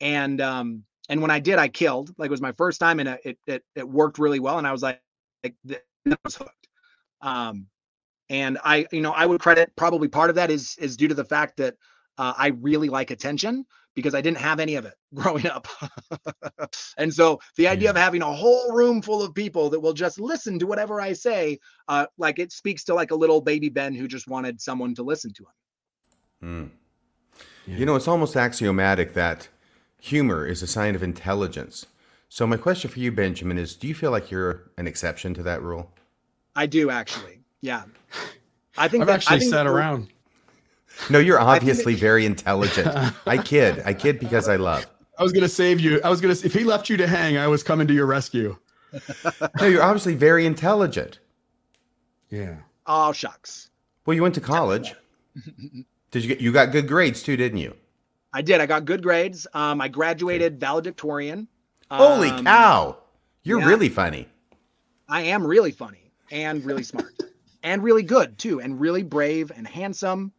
And um, and when I did, I killed. Like it was my first time, and it it it worked really well. And I was like, like I was hooked. Um, and I, you know, I would credit probably part of that is is due to the fact that uh, I really like attention because I didn't have any of it [LAUGHS] growing up. and so the idea of having a whole room full of people that will just listen to whatever I say, uh, like it speaks to like a little baby Ben who just wanted someone to listen to him. Yeah. You know, it's almost axiomatic that humor is a sign of intelligence. So my question for you, Benjamin, is: Do you feel like you're an exception to that rule? I do actually. Yeah. I [LAUGHS] think I've that- I actually think sat that- around. No, you're think obviously very intelligent. [LAUGHS] I kid. I kid because I love. I was gonna save you. I was gonna. If he left you to hang, I was coming to your rescue. [LAUGHS] No, you're obviously very intelligent. Yeah. Oh shucks. Well, you went to college. [LAUGHS] Did you get? You got good grades too, didn't you? I did. I got good grades. Um, I graduated valedictorian. Holy Um, cow! You're yeah. really funny. I am really funny and really smart and really good too, and really brave and handsome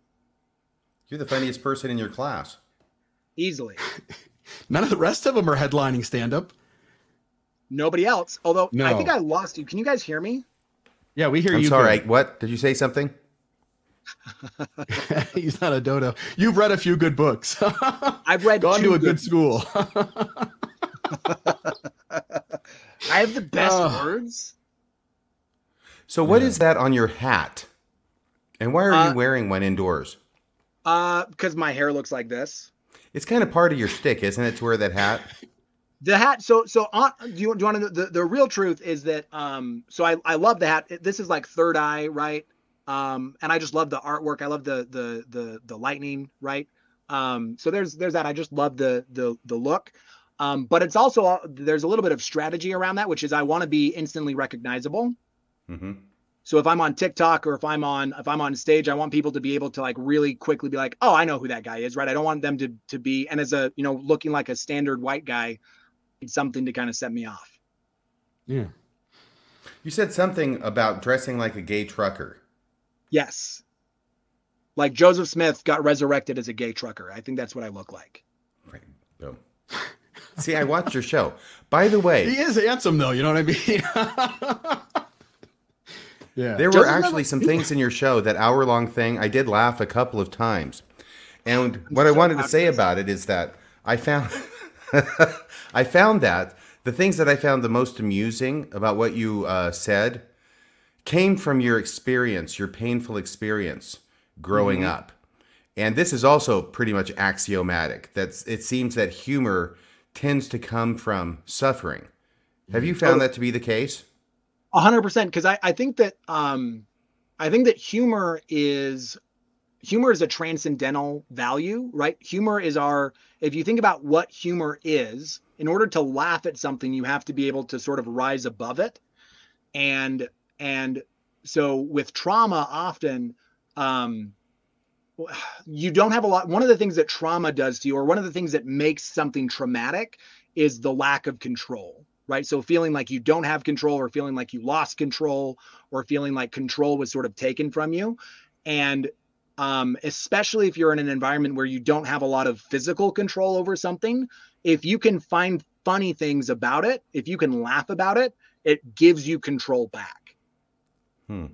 You're the funniest person in your class. easily. [LAUGHS] None of the rest of them are headlining stand up. Nobody else. Although I think I lost you. Can you guys hear me? Yeah, we hear I'm you. sorry. good. What did you say? Something? [LAUGHS] He's not a dodo. You've read a few good books. [LAUGHS] I've read Gone to a good school. I have the best Oh. words. So what Yeah. is that on your hat? And why are Uh, you wearing one indoors? Uh, because my hair looks like this. It's kind of part of your shtick, isn't it, to wear that hat? The hat. So so on. Do you, do you want to know the the real truth is that um. So I I love the hat. This is like Third Eye, right? Um, and I just love the artwork. I love the the the the lightning, right? Um. So there's there's that. I just love the the the look. Um, but it's also there's a little bit of strategy around that, which is I want to be instantly recognizable. hmm So if I'm on TikTok or if I'm on if I'm on stage, I want people to be able to like really quickly be like, "Oh, I know who that guy is," right? I don't want them to to be and as a, you know, looking like a standard white guy, it's something to kind of set me off. yeah. You said something about dressing like a gay trucker. Yes. Like Joseph Smith got resurrected as a gay trucker. I think that's what I look like. Right. Boom. See, I watched your show. By the way, He is handsome though, you know what I mean? [LAUGHS] yeah. There were actually [LAUGHS] some things in your show, that hour long thing. I did laugh a couple of times. And what I wanted to say about it is that I found [LAUGHS] I found that the things that I found the most amusing about what you uh, said came from your experience, your painful experience growing Mm-hmm. up. And this is also pretty much axiomatic. That's it seems that humor tends to come from suffering. Have you found that to be the case? Hundred percent. Because I, I think that um I think that humor is humor is a transcendental value, right? Humor is our if you think about what humor is, in order to laugh at something, you have to be able to sort of rise above it. And and so with trauma, often um you don't have a lot one of the things that trauma does to you or one of the things that makes something traumatic is the lack of control right so feeling like you don't have control or feeling like you lost control or feeling like control was sort of taken from you and um, especially if you're in an environment where you don't have a lot of physical control over something if you can find funny things about it if you can laugh about it it gives you control back Hmm.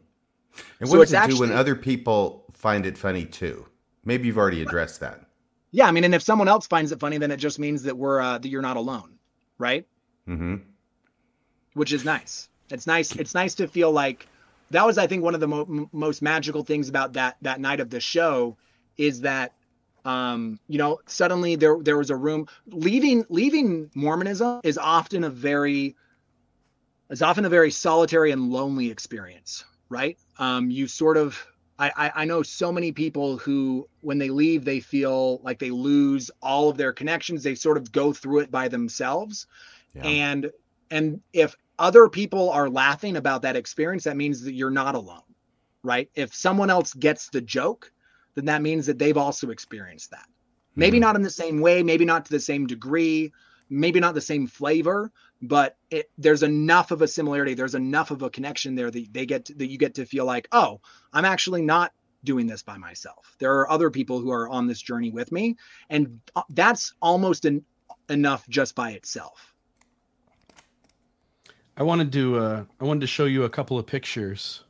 And what So does it do when other people find it funny too? Maybe you've already addressed that. yeah i mean and if someone else finds it funny then it just means that we're uh, that you're not alone right hmm which is nice. It's nice. It's nice to feel like that was, I think, one of the mo- most magical things about that that night of the show is that, um, you know, suddenly there there was a room. Leaving leaving Mormonism is often a very is often a very solitary and lonely experience, right? Um, you sort of I I know so many people who when they leave they feel like they lose all of their connections. They sort of go through it by themselves Yeah. and and if other people are laughing about that experience that means that you're not alone right if someone else gets the joke then that means that they've also experienced that maybe Mhm. not in the same way maybe not to the same degree maybe not the same flavor but it, there's enough of a similarity there's enough of a connection there that they get to, that you get to feel like oh i'm actually not doing this by myself there are other people who are on this journey with me and uh, that's almost an, enough just by itself I wanted to uh I wanted to show you a couple of pictures.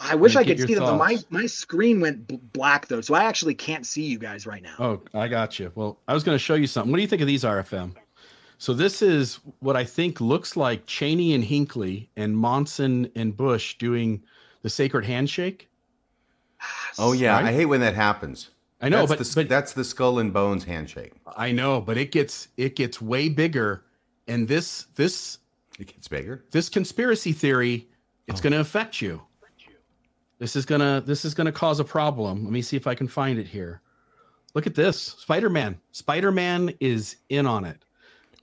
I wish I could your see them. My my screen went b- black though, so I actually can't see you guys right now. Oh, I got you. Well, I was going to show you something. What do you think of these RFM? So this is what I think looks like Cheney and Hinckley and Monson and Bush doing the sacred handshake. Oh yeah, Right? I hate when that happens. I know, that's but, the, but that's the skull and bones handshake. I know, but it gets it gets way bigger, and this this It gets bigger. this conspiracy theory it's going to affect you. This is gonna this is gonna cause a problem. Let me see if I can find it here. Look at this, Spider Man. Spider Man is in on it.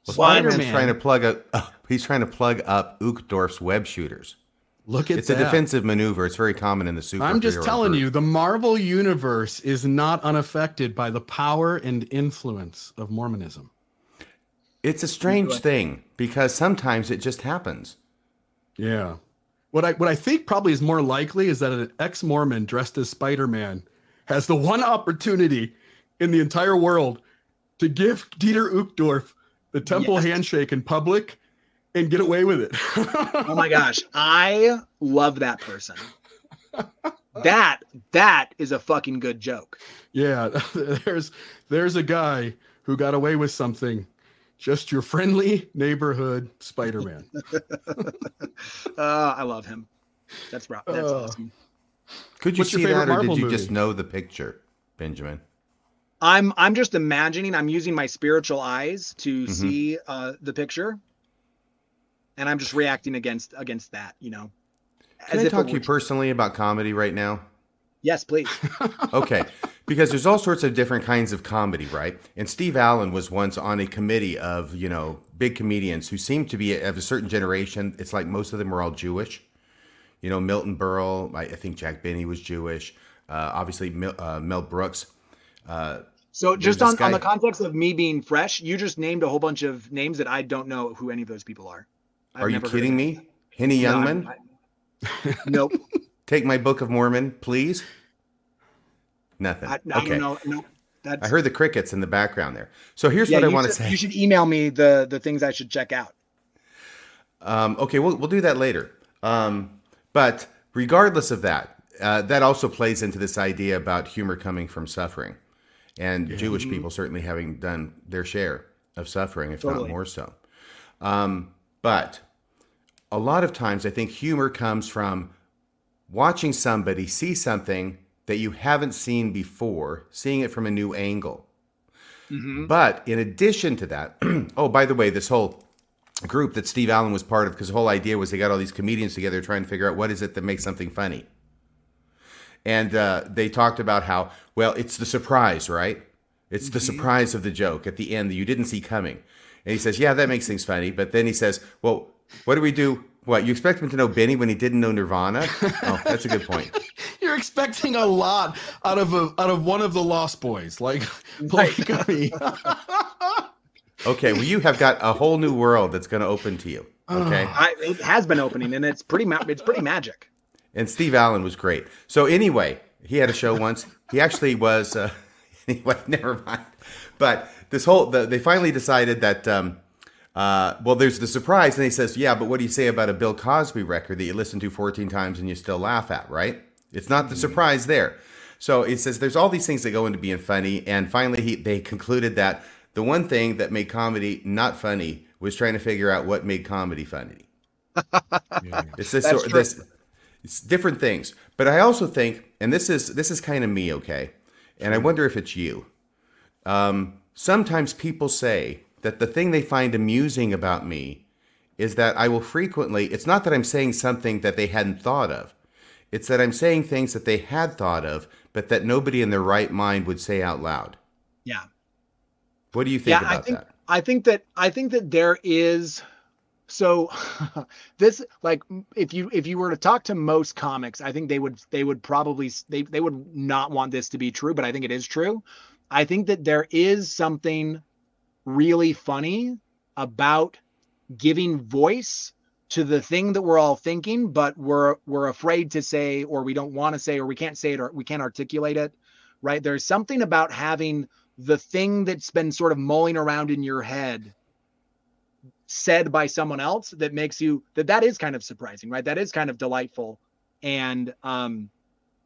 Well, Spider Spider-Man's trying to plug up. [LAUGHS] Uh, he's trying to plug up Uchtdorf's web shooters. Look at It's a defensive maneuver. It's very common in the super. I'm just telling you, the Marvel universe is not unaffected by the power and influence of Mormonism. It's a strange thing because sometimes it just happens. Yeah. What I what I think probably is more likely is that an ex-Mormon dressed as Spider-Man has the one opportunity in the entire world to give Dieter Uchtdorf the temple Yes. handshake in public and get away with it. [LAUGHS] oh my gosh, I love that person. That that is a fucking good joke. Yeah, [LAUGHS] there's there's a guy who got away with something. Just your friendly neighborhood Spider-Man. uh, [LAUGHS] I love him. That's rough. That's Uh, awesome. Could you What's your see favorite that, or did Marvel you just know the picture, Benjamin? I'm I'm just imagining. I'm using my spiritual eyes to Mhm. see uh, the picture, and I'm just reacting against against that. You know. Can As I if talk to you personally about comedy right now? Yes, please. Okay, [LAUGHS] because there's all sorts of different kinds of comedy, right? And Steve Allen was once on a committee of you know big comedians who seemed to be of a certain generation. It's like most of them were all Jewish. You know, Milton Berle. I, I think Jack Benny was Jewish. Uh, obviously, Mel, uh, Mel Brooks. Uh, So just on, on the context of me being fresh, you just named a whole bunch of names that I don't know who any of those people are. I've are you kidding me? Henny No, Youngman, I- I- nope. [LAUGHS] take my Book of Mormon, please. Nothing. I, I okay. don't know. No, I heard the crickets in the background there. So here's yeah, what I want to say. You should email me the the things I should check out. Um, okay, we'll, we'll do that later. Um, but regardless of that, uh, that also plays into this idea about humor coming from suffering, and Jewish Mm-hmm. people certainly having done their share of suffering, if not more so. Um, but a lot of times, I think humor comes from watching somebody see something that you haven't seen before, seeing it from a new angle. Mhm. But in addition to that, [CLEARS THROAT] oh, by the way, this whole group that Steve Allen was part of, because the whole idea was they got all these comedians together trying to figure out what is it that makes something funny. And uh, they talked about how, well, it's the surprise, right? It's the surprise of the joke at the end that you didn't see coming. And he says, yeah, that makes things funny. But then he says, well, what do we do? What, you expect him to know Benny when he didn't know Nirvana? oh, that's a good point. [LAUGHS] You're expecting a lot out of a out of one of the Lost Boys, like [LAUGHS] like me. [LAUGHS] Okay, well, you have got a whole new world that's going to open to you. Okay. [SIGHS] I, it has been opening, and it's pretty ma- it's pretty magic. And Steve Allen was great. So anyway, he had a show once. He actually was. Uh, [LAUGHS] anyway, never mind. But this whole the, they finally decided that. Um, uh, well, there's the surprise, and he says, "Yeah, but what do you say about a Bill Cosby record that you listen to 14 times and you still laugh at? Right? It's not the surprise there." So it says there's all these things that go into being funny, and finally he, they concluded that the one thing that made comedy not funny was trying to figure out what made comedy funny. [LAUGHS] It's this sort this it's different things. But I also think, and this is this is kind of me, okay, and I wonder if it's you. Um, sometimes people say that the thing they find amusing about me is that I will frequently. It's not that I'm saying something that they hadn't thought of. It's that I'm saying things that they had thought of, but that nobody in their right mind would say out loud. Yeah. What do you think yeah, I think that? I think that I think that there is so [LAUGHS] this like if you if you were to talk to most comics, I think they would they would probably they they would not want this to be true, but I think it is true. I think that there is something really funny about giving voice to the thing that we're all thinking, but we're we're afraid to say or we don't want to say or we can't say it or we can't articulate it. Right? There's something about having the thing that's been sort of mulling around in your head said by someone else that makes you that that is kind of surprising right that is kind of delightful and um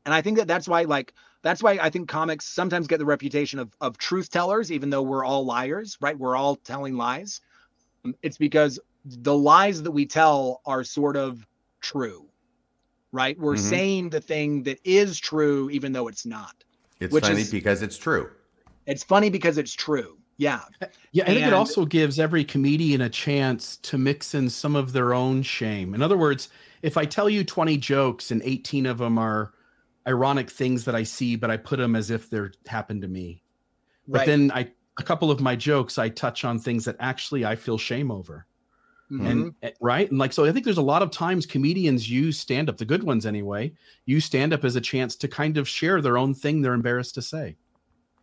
and i think that that's why like that's why i think comics sometimes get the reputation of of truth tellers even though we're all liars right we're all telling lies Um, it's because the lies that we tell are sort of true right we're Mhm. saying the thing that is true even though it's not It's which funny is- because it's true. it's funny because it's true yeah Yeah, I think it also gives every comedian a chance to mix in some of their own shame. In other words, if I tell you 20 jokes and 18 of them are ironic things that I see, but I put them as if they're happened to me. But right then I a couple of my jokes I touch on things that actually I feel shame over. Mhm. And eh, right? And like so I think there's a lot of times comedians use stand up, the good ones anyway, use stand up as a chance to kind of share their own thing they're embarrassed to say.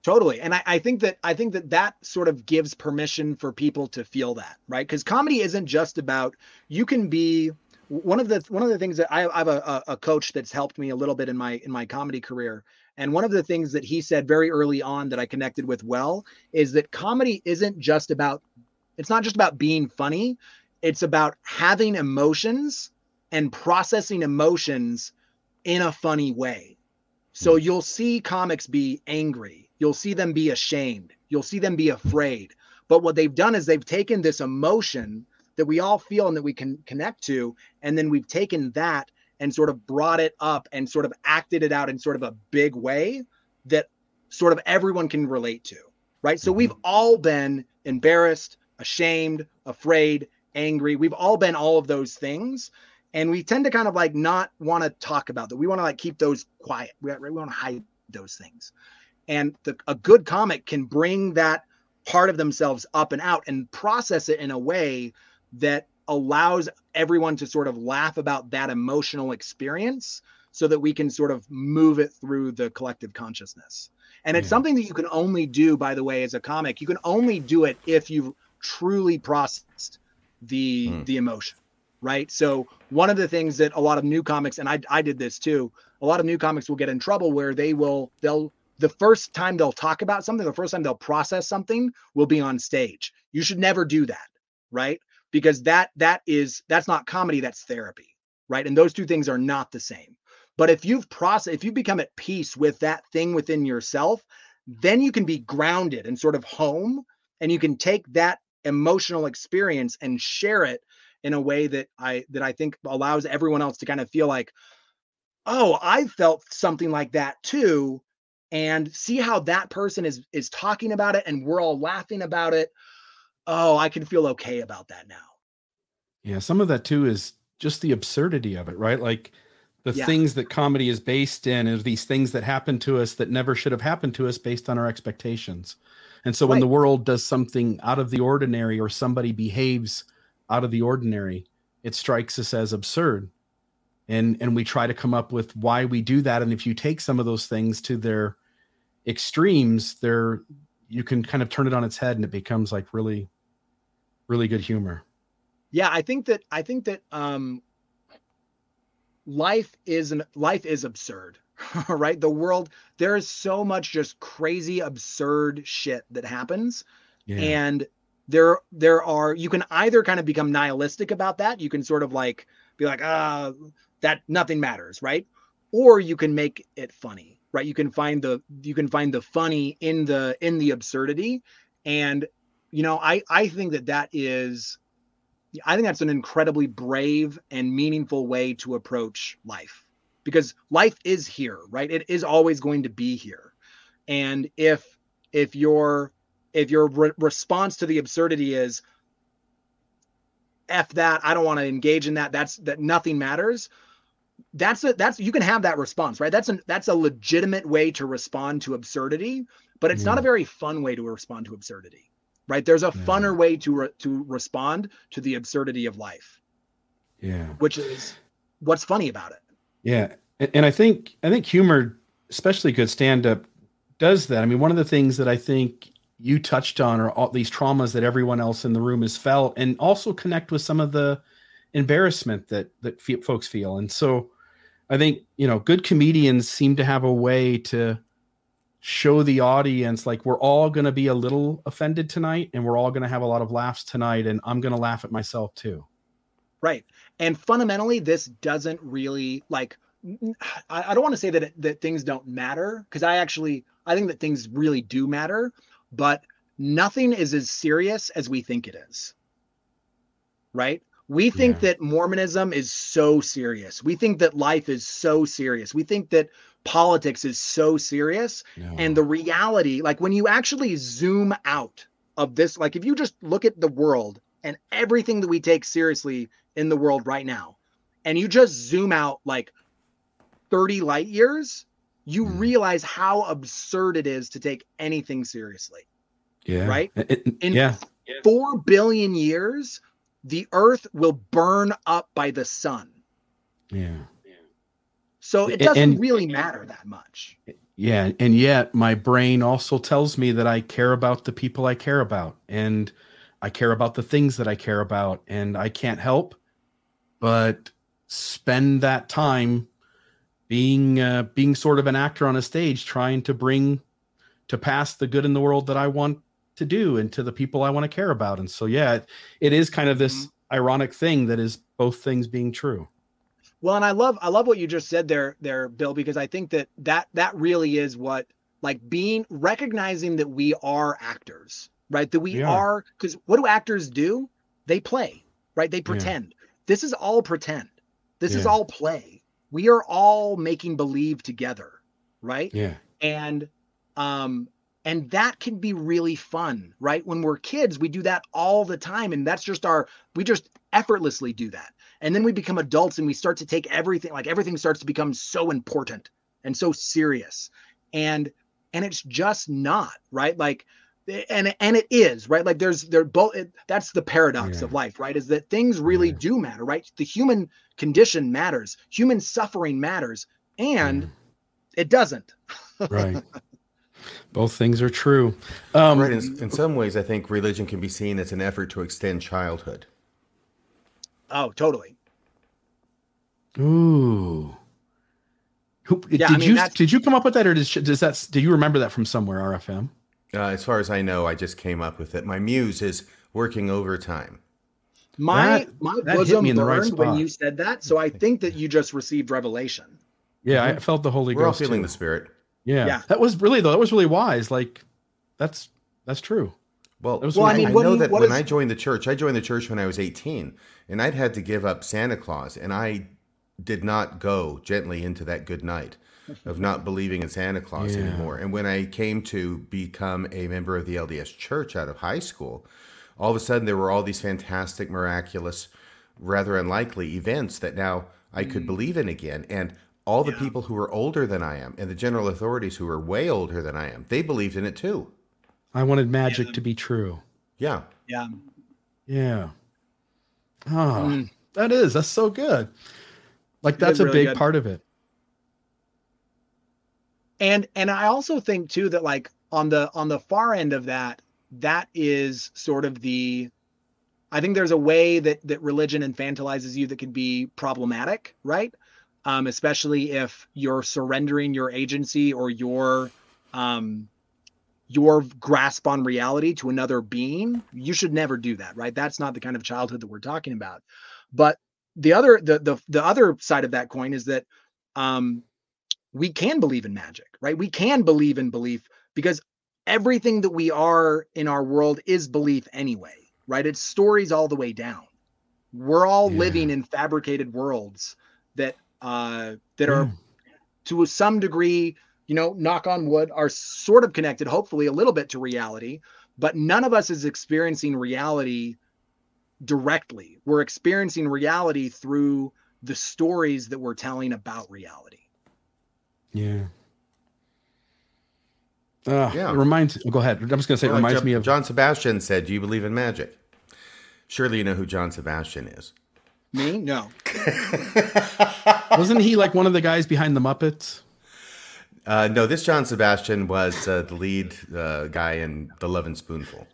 totally and I, I think that i think that that sort of gives permission for people to feel that right because comedy isn't just about you can be one of the one of the things that i, I have a a coach that's helped me a little bit in my in my comedy career and one of the things that he said very early on that i connected with well is that comedy isn't just about it's not just about being funny it's about having emotions and processing emotions in a funny way. So hmm. you'll see comics be angry, you'll see them be ashamed, you'll see them be afraid. But what they've done is they've taken this emotion that we all feel and that we can connect to, and then we've taken that and sort of brought it up and sort of acted it out in sort of a big way that sort of everyone can relate to. Right. So hmm. we've all been embarrassed, ashamed, afraid, angry. We've all been all of those things. And we tend to kind of like not want to talk about that. We want to like keep those quiet. We, we want to hide those things. And the, a good comic can bring that part of themselves up and out and process it in a way that allows everyone to sort of laugh about that emotional experience so that we can sort of move it through the collective consciousness. And it's Yeah. something that you can only do, by the way, as a comic. You can only do it if you've truly processed the Hmm. the emotion, right? So one of the things that a lot of new comics, and I I did this too, a lot of new comics will get in trouble where they will they'll the first time they'll talk about something, the first time they'll process something will be on stage. You should never do that, right? Because that that is that's not comedy, that's therapy, right? And those two things are not the same. But if you've processed, if you become at peace with that thing within yourself, then you can be grounded and sort of home, and you can take that emotional experience and share it in a way that I that I think allows everyone else to kind of feel like, oh, I felt something like that too, and see how that person is is talking about it, and we're all laughing about it. Oh, I can feel okay about that now. Yeah, some of that too is just the absurdity of it, right? Like the Yeah. things that comedy is based in is these things that happen to us that never should have happened to us based on our expectations. And so when Right. the world does something out of the ordinary or somebody behaves out of the ordinary, it strikes us as absurd. And and we try to come up with why we do that. And if you take some of those things to their extremes, they're you can kind of turn it on its head and it becomes like really, really good humor. yeah i think that i think that um life is an life is absurd [LAUGHS] right? The world there is so much just crazy absurd shit that happens Yeah. and there there are you can either kind of become nihilistic about that you can sort of like be like ah that nothing matters right? Or you can make it funny right? You can find the you can find the funny in the in the absurdity and you know i i think that that is i think that's an incredibly brave and meaningful way to approach life because life is here right? It is always going to be here. And if if your if your re- response to the absurdity is f that i don't want to engage in that that's that nothing matters that's a that's you can have that response right? That's an that's a legitimate way to respond to absurdity but it's not a mm. very fun way to respond to absurdity right? There's a Yeah. funner way to re- to respond to the absurdity of life. Yeah. which is what's funny about it Yeah, and, I think I think humor, especially good stand up, does that. I mean, one of the things that I think you touched on are all these traumas that everyone else in the room has felt, and also connect with some of the embarrassment that that folks feel. And so, I think you know, good comedians seem to have a way to show the audience like we're all going to be a little offended tonight, and we're all going to have a lot of laughs tonight, and I'm going to laugh at myself too. right and fundamentally this doesn't really like I don't want to say that it, that things don't matter because i actually i think that things really do matter but nothing is as serious as we think it is. Right? We think Yeah. that mormonism is so serious. We think that life is so serious. We think that politics is so serious. And the reality like when you actually zoom out of this like if you just look at the world and everything that we take seriously in the world right now. And you just zoom out like 30 light years you Mhm. realize how absurd it is to take anything seriously. Yeah, right? It- it- In- yeah, 4 billion years the earth will burn up by the sun. Yeah. so it doesn't and- really matter that much. Yeah, and yet my brain also tells me that I care about the people I care about and I care about the things that I care about and I can't help but spend that time being uh, being sort of an actor on a stage trying to bring to pass the good in the world that I want to do and to the people I want to care about. And so yeah, it, it is kind of this ironic thing that is both things being true. Well, and I love I love what you just said there there Bill because I think that that that really is what like being recognizing that we are actors, right? That we, We are cuz what do actors do? They play, right? They pretend. This is all pretend. This is all play. We are all making believe together, right? Yeah. and um and that can be really fun right when we're kids we do that all the time and that's just our we just effortlessly do that and then we become adults and we start to take everything like everything starts to become so important and so serious and and it's just not right like and and it is right like there's there both it, that's the paradox Yeah. of life right is that things really Yeah. do matter right the human condition matters human suffering matters and it doesn't Right. [LAUGHS] both things are true. Um, Right. In, in some ways, I think religion can be seen as an effort to extend childhood. oh totally Ooh. Who, Yeah, I did mean, you did you come up with that, or does, does that do you remember that from somewhere? RFM. Uh, as far as I know, I just came up with it. My muse is working overtime. My That- my that bosom me in the right burned when you said that, so I think that you just received revelation. Yeah, I felt the Holy We're all Ghost. feeling too. the spirit. Yeah. Yeah. that was really though. That was really wise. Like, that's that's true. Well, That was Well, I I, mean, I know you- that what when is- I joined the church, I joined the church when I was 18, and I'd had to give up Santa Claus, and I did not go gently into that good night of not believing in Santa Claus Yeah. anymore. And when I came to become a member of the LDS church out of high school, all of a sudden there were all these fantastic, miraculous, rather unlikely events that now I could believe in again. And all the Yeah. people who were older than I am and the general authorities who were way older than I am, they believed in it too. I wanted magic to be true. Yeah. Yeah. Yeah. Oh, Mm. that is. That's so good. Like that's a really big good. part of it. And and I also think too that like on the on the far end of that, that is sort of the I think there's a way that that religion infantilizes you that could be problematic, right? Um, especially if you're surrendering your agency or your um your grasp on reality to another being you should never do that right that's not the kind of childhood that we're talking about but the other the the, the other side of that coin is that um we can believe in magic right? We can believe in belief because everything that we are in our world is belief anyway right? It's stories all the way down. We're all Yeah. living in fabricated worlds that uh that Yeah. are to some degree you know knock on wood are sort of connected hopefully a little bit to reality but none of us is experiencing reality directly. We're experiencing reality through the stories that we're telling about reality Yeah. Uh, Yeah. It reminds. Go ahead. I'm just gonna say it Well, like reminds John, me of. John Sebastian said, "Do you believe in magic?" Surely you know who John Sebastian is. me no [LAUGHS] Wasn't he like one of the guys behind the Muppets? Uh, no, this John Sebastian was uh, the lead uh, guy in The Lovin' Spoonful.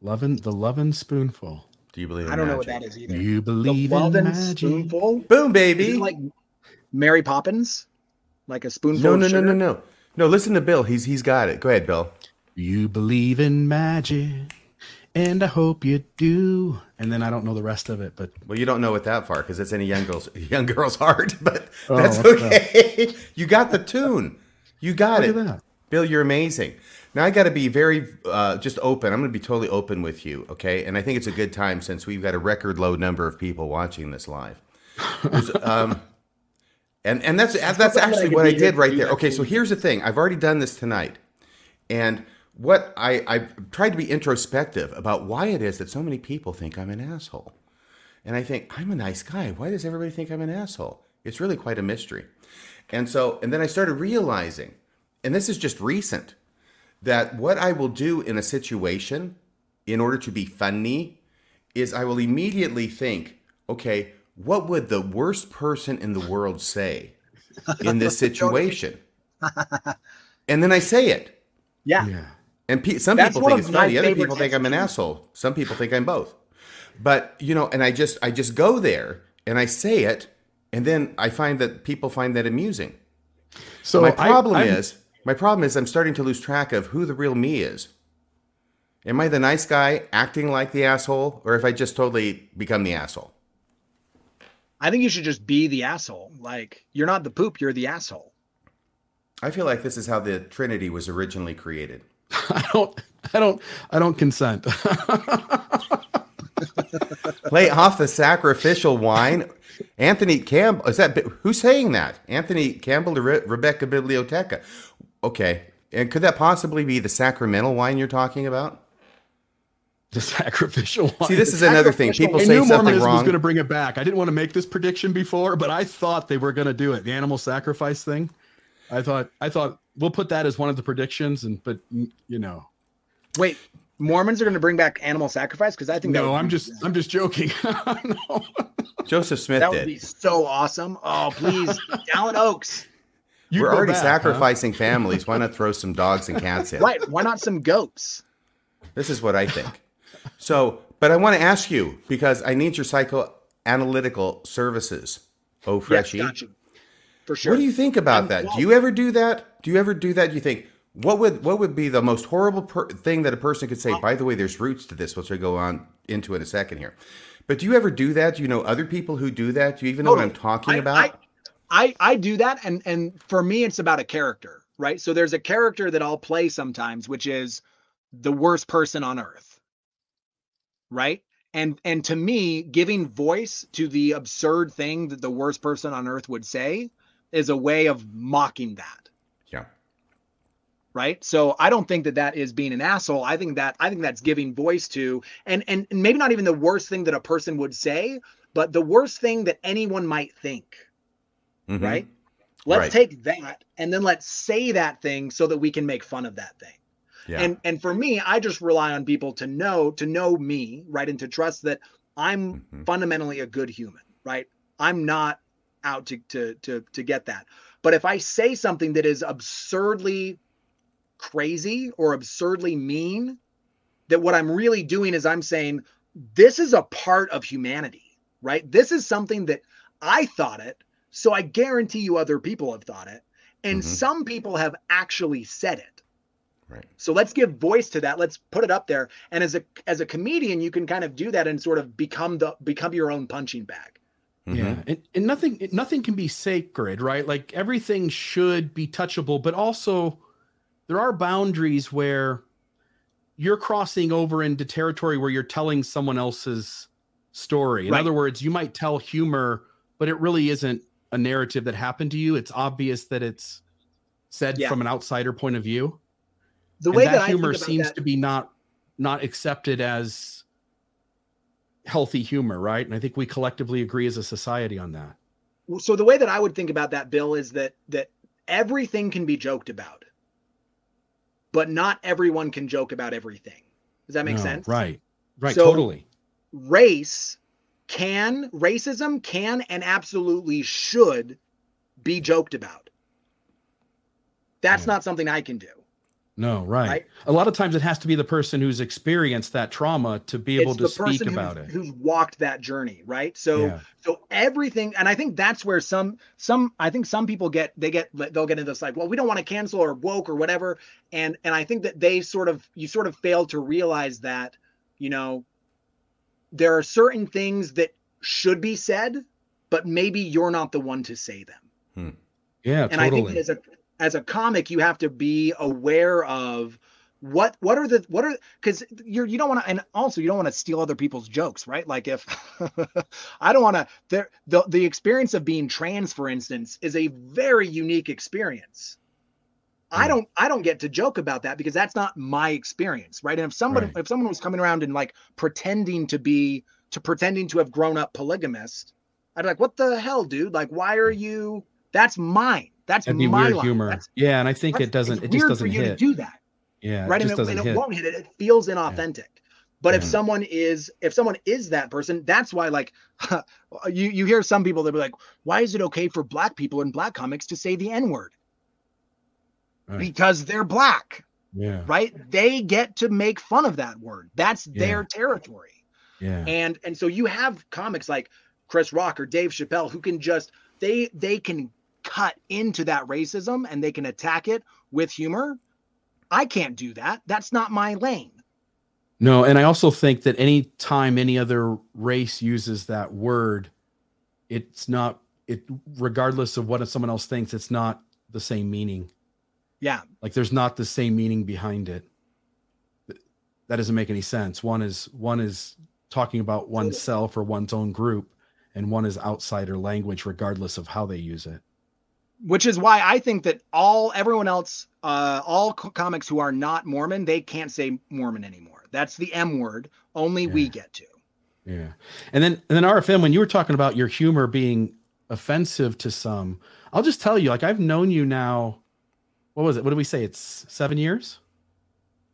Lovin' the Lovin' Spoonful. Do you believe in i don't know what that is either You the believe in lovin' magic? spoonful Boom, is baby. it like mary poppins like a spoonful no, no, no, sugar? no, no. No, listen to Bill. He's he's got it. Go ahead, Bill. You believe in magic, and I hope you do. And then I don't know the rest of it, but Well, you don't know it that far because it's in a young girl's [LAUGHS] young girl's heart, [LAUGHS] but Oh, that's okay. okay. [LAUGHS] you got the tune. You got Look it. that. Bill, you're amazing. Now I got to be very uh, just open. I'm going to be totally open with you, okay? And I think it's a good time since we've got a record low number of people watching this live. There's, um, and and that's that's that actually what I did right there. Okay, so here's the thing. I've already done this tonight, and what I I tried to be introspective about why it is that so many people think I'm an asshole. And I think, I'm a nice guy. Why does everybody think I'm an asshole? It's really quite a mystery. And so, and then I started realizing, and this is just recent, that what I will do in a situation in order to be funny is I will immediately think, okay, what would the worst person in the world say in this [LAUGHS] situation? and then I say it. yeah yeah. And pe- some That's people think it's funny. Other people think I'm an asshole. Some people think I'm both. But you know, and I just I just go there and I say it, and then I find that people find that amusing. So my problem I'm- is my problem is I'm starting to lose track of who the real me is. Am I the nice guy acting like the asshole, or if I just totally become the asshole? I think you should just be the asshole. Like you're not the poop, you're the asshole. I feel like this is how the Trinity was originally created. [LAUGHS] I don't. I don't. I don't consent. [LAUGHS] Play off the sacrificial wine. Anthony Campbell is that who's saying that? Anthony Campbell or Re- Rebecca Biblioteca? Okay, and could that possibly be the sacramental wine you're talking about? The [LAUGHS] sacrificial wine. See, this is another thing. People I say knew something Mormonism was going to bring it back. I didn't want to make this prediction before, but I thought they were going to do it. The animal sacrifice thing. I thought. I thought we'll put that as one of the predictions, and but you know, Wait, Mormons are going to bring back animal sacrifice because I think no, would I'm be- just. I'm just joking. [LAUGHS] no. Joseph Smith that would did. be so awesome. Oh, please, [LAUGHS] Dallin Oaks. You'd We're already back, huh? sacrificing families. Why not throw some dogs and cats in? Right? Why not some goats? This is what I think. So, but I want to ask you because I need your psychoanalytical services. Oh, Freshie. got you. For sure. What do you think about I'm- that? Do you ever do that? Do you ever do that? Do you think what would what would be the most horrible per- thing that a person could say? By the way, there's roots to this, which I go on into in a second here. But do you ever do that? Do you know other people who do that? Do you even know what I'm talking I- about? I, I I do that, and and for me, it's about a character, right? So there's a character that I'll play sometimes, which is the worst person on earth, right? And and to me, giving voice to the absurd thing that the worst person on earth would say is a way of mocking that, yeah. right? So I don't think that that is being an asshole. I think that I think that's giving voice to, and and, and maybe not even the worst thing that a person would say, but the worst thing that anyone might think Mhm. right? Let's Right. take that and then let's say that thing so that we can make fun of that thing. Yeah. And and for me, I just rely on people to know to know me, right, and to trust that I'm Mhm. fundamentally a good human, right? I'm not out to to to to get that. But if I say something that is absurdly crazy or absurdly mean, that what I'm really doing is I'm saying this is a part of humanity, right? This is something that I thought it, so I guarantee you other people have thought it, and Mhm. some people have actually said it. Right. So let's give voice to that. Let's put it up there. And as a as a comedian, you can kind of do that and sort of become the become your own punching bag. Mhm. Yeah, and, and nothing nothing can be sacred, right? Like everything should be touchable, but also there are boundaries where you're crossing over into territory where you're telling someone else's story. In Right. other words, you might tell humor, but it really isn't a narrative that happened to you. It's obvious that it's said Yeah. from an outsider point of view. The way that, that, humor I think about seems that, to be not not accepted as healthy humor, right? And I think we collectively agree as a society on that. so the way that I would think about that, Bill, is that that everything can be joked about, but not everyone can joke about everything. Does that make No, sense? Right. Right. So- totally. Race can racism can and absolutely should be joked about. That's Yeah. not something I can do. No, right. Right. A lot of times it has to be the person who's experienced that trauma to be able it's to speak about who's, it. who's walked that journey, right? So yeah. so everything and i think that's where some some i think some people get they get they'll get into this like well we don't want to cancel or woke or whatever and and i think that they sort of you sort of fail to realize that you know there are certain things that should be said but maybe you're not the one to say them hmm. Yeah, and i think totally. as a as a comic you have to be aware of what what are the what are because you're you don't want to and also you don't want to steal other people's jokes right? Like if [LAUGHS] i don't want to there the the experience of being trans for instance is a very unique experience. I hmm. don't i don't get to joke about that because that's not my experience right? And if somebody Right. if someone was coming around and like pretending to be to pretending to have grown up polygamist i'd be like what the hell dude? Like why are hmm. you that's mine that's That'd my weird line. humor. That's- yeah, and I think it doesn't. It just doesn't for you hit. to do that yeah, right and it, and it won't hit it it feels inauthentic but if someone is if someone is that person that's why like [LAUGHS] you you hear some people that be like why is it okay for black people in black comics to say the n word Right. because they're black Yeah, right they get to make fun of that word that's Yeah. their territory yeah, and and so you have comics like chris rock or dave chappelle who can just they they can cut into that racism and they can attack it with humor i can't do that that's not my lane No, and I also think that any time any other race uses that word, it's not it regardless of what someone else thinks, it's not the same meaning. Yeah. Like there's not the same meaning behind it. That doesn't make any sense. One is one is talking about oneself or one's own group, and one is outsider language, regardless of how they use it. Which is why I think that all everyone else, uh, all co- comics who are not Mormon, they can't say Mormon anymore. That's the M word. Only we get to. Yeah. And then and then RFM, when you were talking about your humor being offensive to some, I'll just tell you, like I've known you now. What was it? What did we say? It's seven years.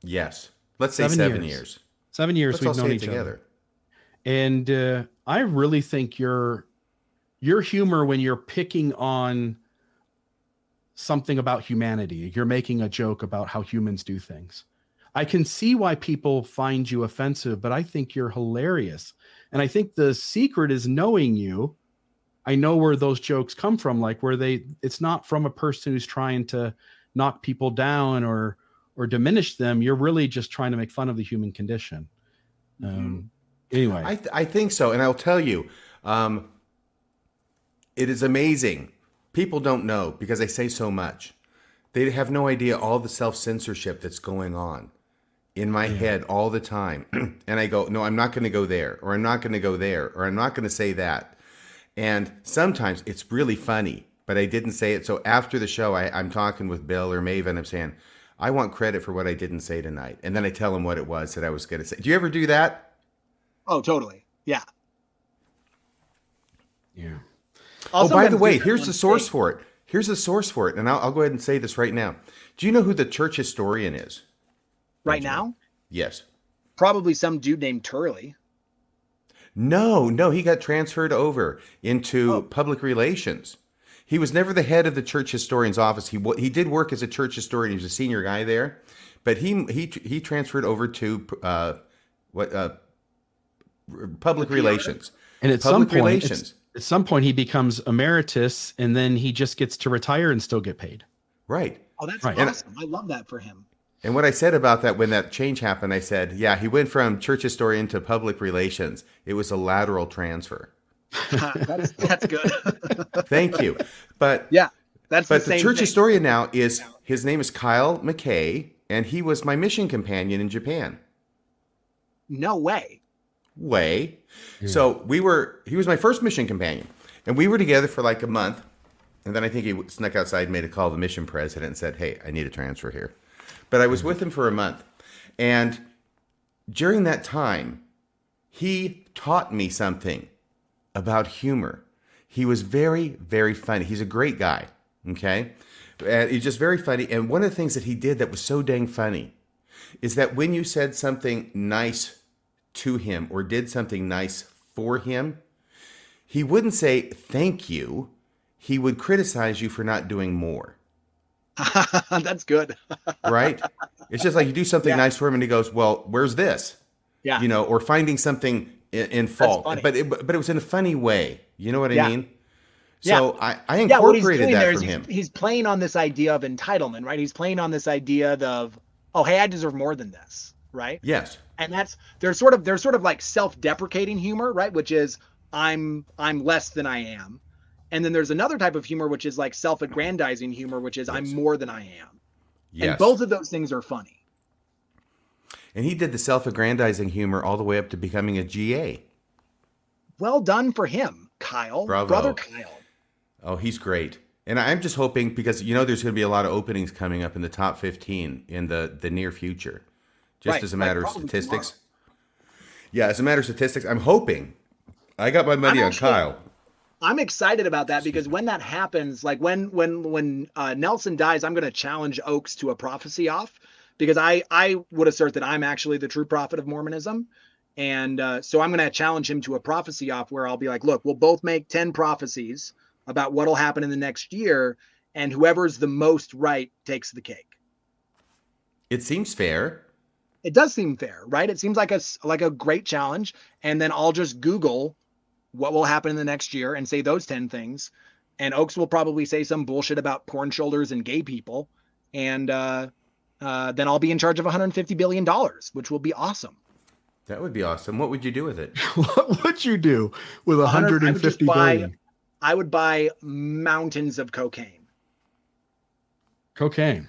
Yes. Let's say Seven seven, years. years. Seven years Let's we've known each together. other. and uh, I really think your your humor when you're picking on something about humanity, you're making a joke about how humans do things. I can see why people find you offensive, but I think you're hilarious. And I think the secret is knowing you. I know where those jokes come from, like where they it's not from a person who's trying to knock people down or or diminish them. You're really just trying to make fun of the human condition. Um, anyway, I, th- I think so. And I'll tell you, um, it is amazing. People don't know because I say so much. They have no idea all the self censorship that's going on in my head all the time. [CLEARS THROAT] and I go, no, I'm not going to go there, or I'm not going to go there, or I'm not going to say that. And sometimes it's really funny, but I didn't say it. So after the show, I, I'm talking with Bill or Maven. I'm saying, I want credit for what I didn't say tonight. And then I tell them what it was that I was going to say. Do you ever do that? Oh, totally. Yeah. yeah. Oh, by the way, here's the source for it. Here's the source for it, and I'll, I'll go ahead and say this right now. Do you know who the church historian is? right now. Yes. Probably some dude named Turley. No, no, he got transferred over into Oh. public relations. He was never the head of the church historian's office. He he did work as a church historian. He was a senior guy there, but he he he transferred over to uh, what uh, public relations. And at Public some point, it's- relations. At some point, he becomes emeritus, and then he just gets to retire and still get paid. Right. Oh, that's Right. Awesome. I love that for him. And what I said about that when that change happened, I said, yeah, he went from church historian to public relations. It was a lateral transfer. [LAUGHS] that's that's good. [LAUGHS] Thank you. But yeah, that's but the the, church thing. historian now is his name is Kyle McKay, and he was my mission companion in Japan. No way. Way. So we were he was my first mission companion. And we were together for like a month. And then I think he snuck outside made a call to the mission president and said, Hey, I need a transfer here. But I was mm-hmm. with him for a month. And during that time, he taught me something about humor. He was very, very funny. He's a great guy. Okay. And he's just very funny. And one of the things that he did that was so dang funny is that when you said something nice to him or did something nice for him, he wouldn't say thank you. He would criticize you for not doing more. [LAUGHS] that's good. [LAUGHS] Right? it's just like you do something Yeah. nice for him and he goes, Well, where's this? Yeah. You know, or finding something in, in fault. But it, but it was in a funny way. You know what I Yeah. mean? Yeah. So I, I yeah, what he's incorporated doing there that from he's, him. he's playing on this idea of entitlement, right? He's playing on this idea of, oh, hey, I deserve more than this, right? Yes. And that's there's sort of there's sort of like self-deprecating humor, right? Which is I'm I'm less than I am. And then there's another type of humor which is like self-aggrandizing humor, which is I'm more than I am. Yes. And both of those things are funny. And he did the self-aggrandizing humor all the way up to becoming a GA. Well done for him, Kyle. Bravo. Brother Kyle. Oh, he's great. And I'm just hoping because you know there's going to be a lot of openings coming up in the top 15 in the the near future. Just Right, as a like matter of statistics. Yeah, as a matter of statistics, I'm hoping. I got my money I'm on actually- Kyle. I'm excited about that because when that happens, like when when when uh, Nelson dies, I'm going to challenge Oaks to a prophecy off because I I would assert that I'm actually the true prophet of Mormonism, and uh, so I'm going to challenge him to a prophecy off where I'll be like, look, we'll both make ten prophecies about what'll happen in the next year, and whoever's the most right takes the cake. It seems fair. It does seem fair, right? It seems like a s- like a great challenge, and then I'll just Google what will happen in the next year and say those 10 things and oaks will probably say some bullshit about porn shoulders and gay people and uh, uh, then i'll be in charge of 150 billion dollars which will be awesome That would be awesome. What would you do with it? [LAUGHS] what would you do with A hundred- I would just 150 buy- I would buy mountains of cocaine. Cocaine.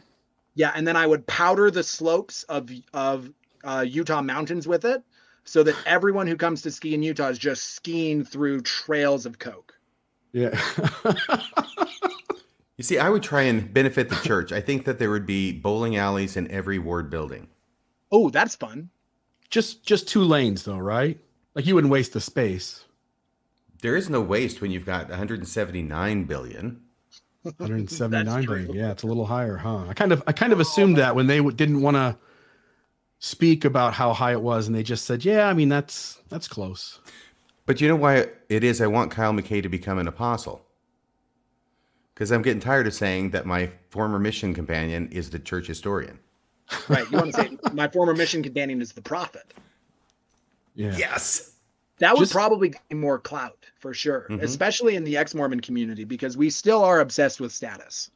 Yeah, and then I would powder the slopes of of uh, Utah mountains with it, so that everyone who comes to ski in Utah is just skiing through trails of coke. Yeah. [LAUGHS] You see, I would try and benefit the church. I think that there would be bowling alleys in every ward building. Oh, that's fun. just just two lanes though, right? Like you wouldn't waste the space. There is no waste when you've got 179 billion. 179 That's billion. true. Yeah, it's a little higher, huh? I kind of I kind of oh. assumed that when they w- didn't want to speak about how high it was, and they just said, "Yeah, I mean that's that's close." But you know why it is I want Kyle McKay to become an apostle? Because I'm getting tired of saying that my former mission companion is the church historian. Right. You want to say my former mission companion is the prophet. Yeah. Yes. That would Just- probably gain more clout for sure, Mhm. especially in the ex-Mormon community, because we still are obsessed with status.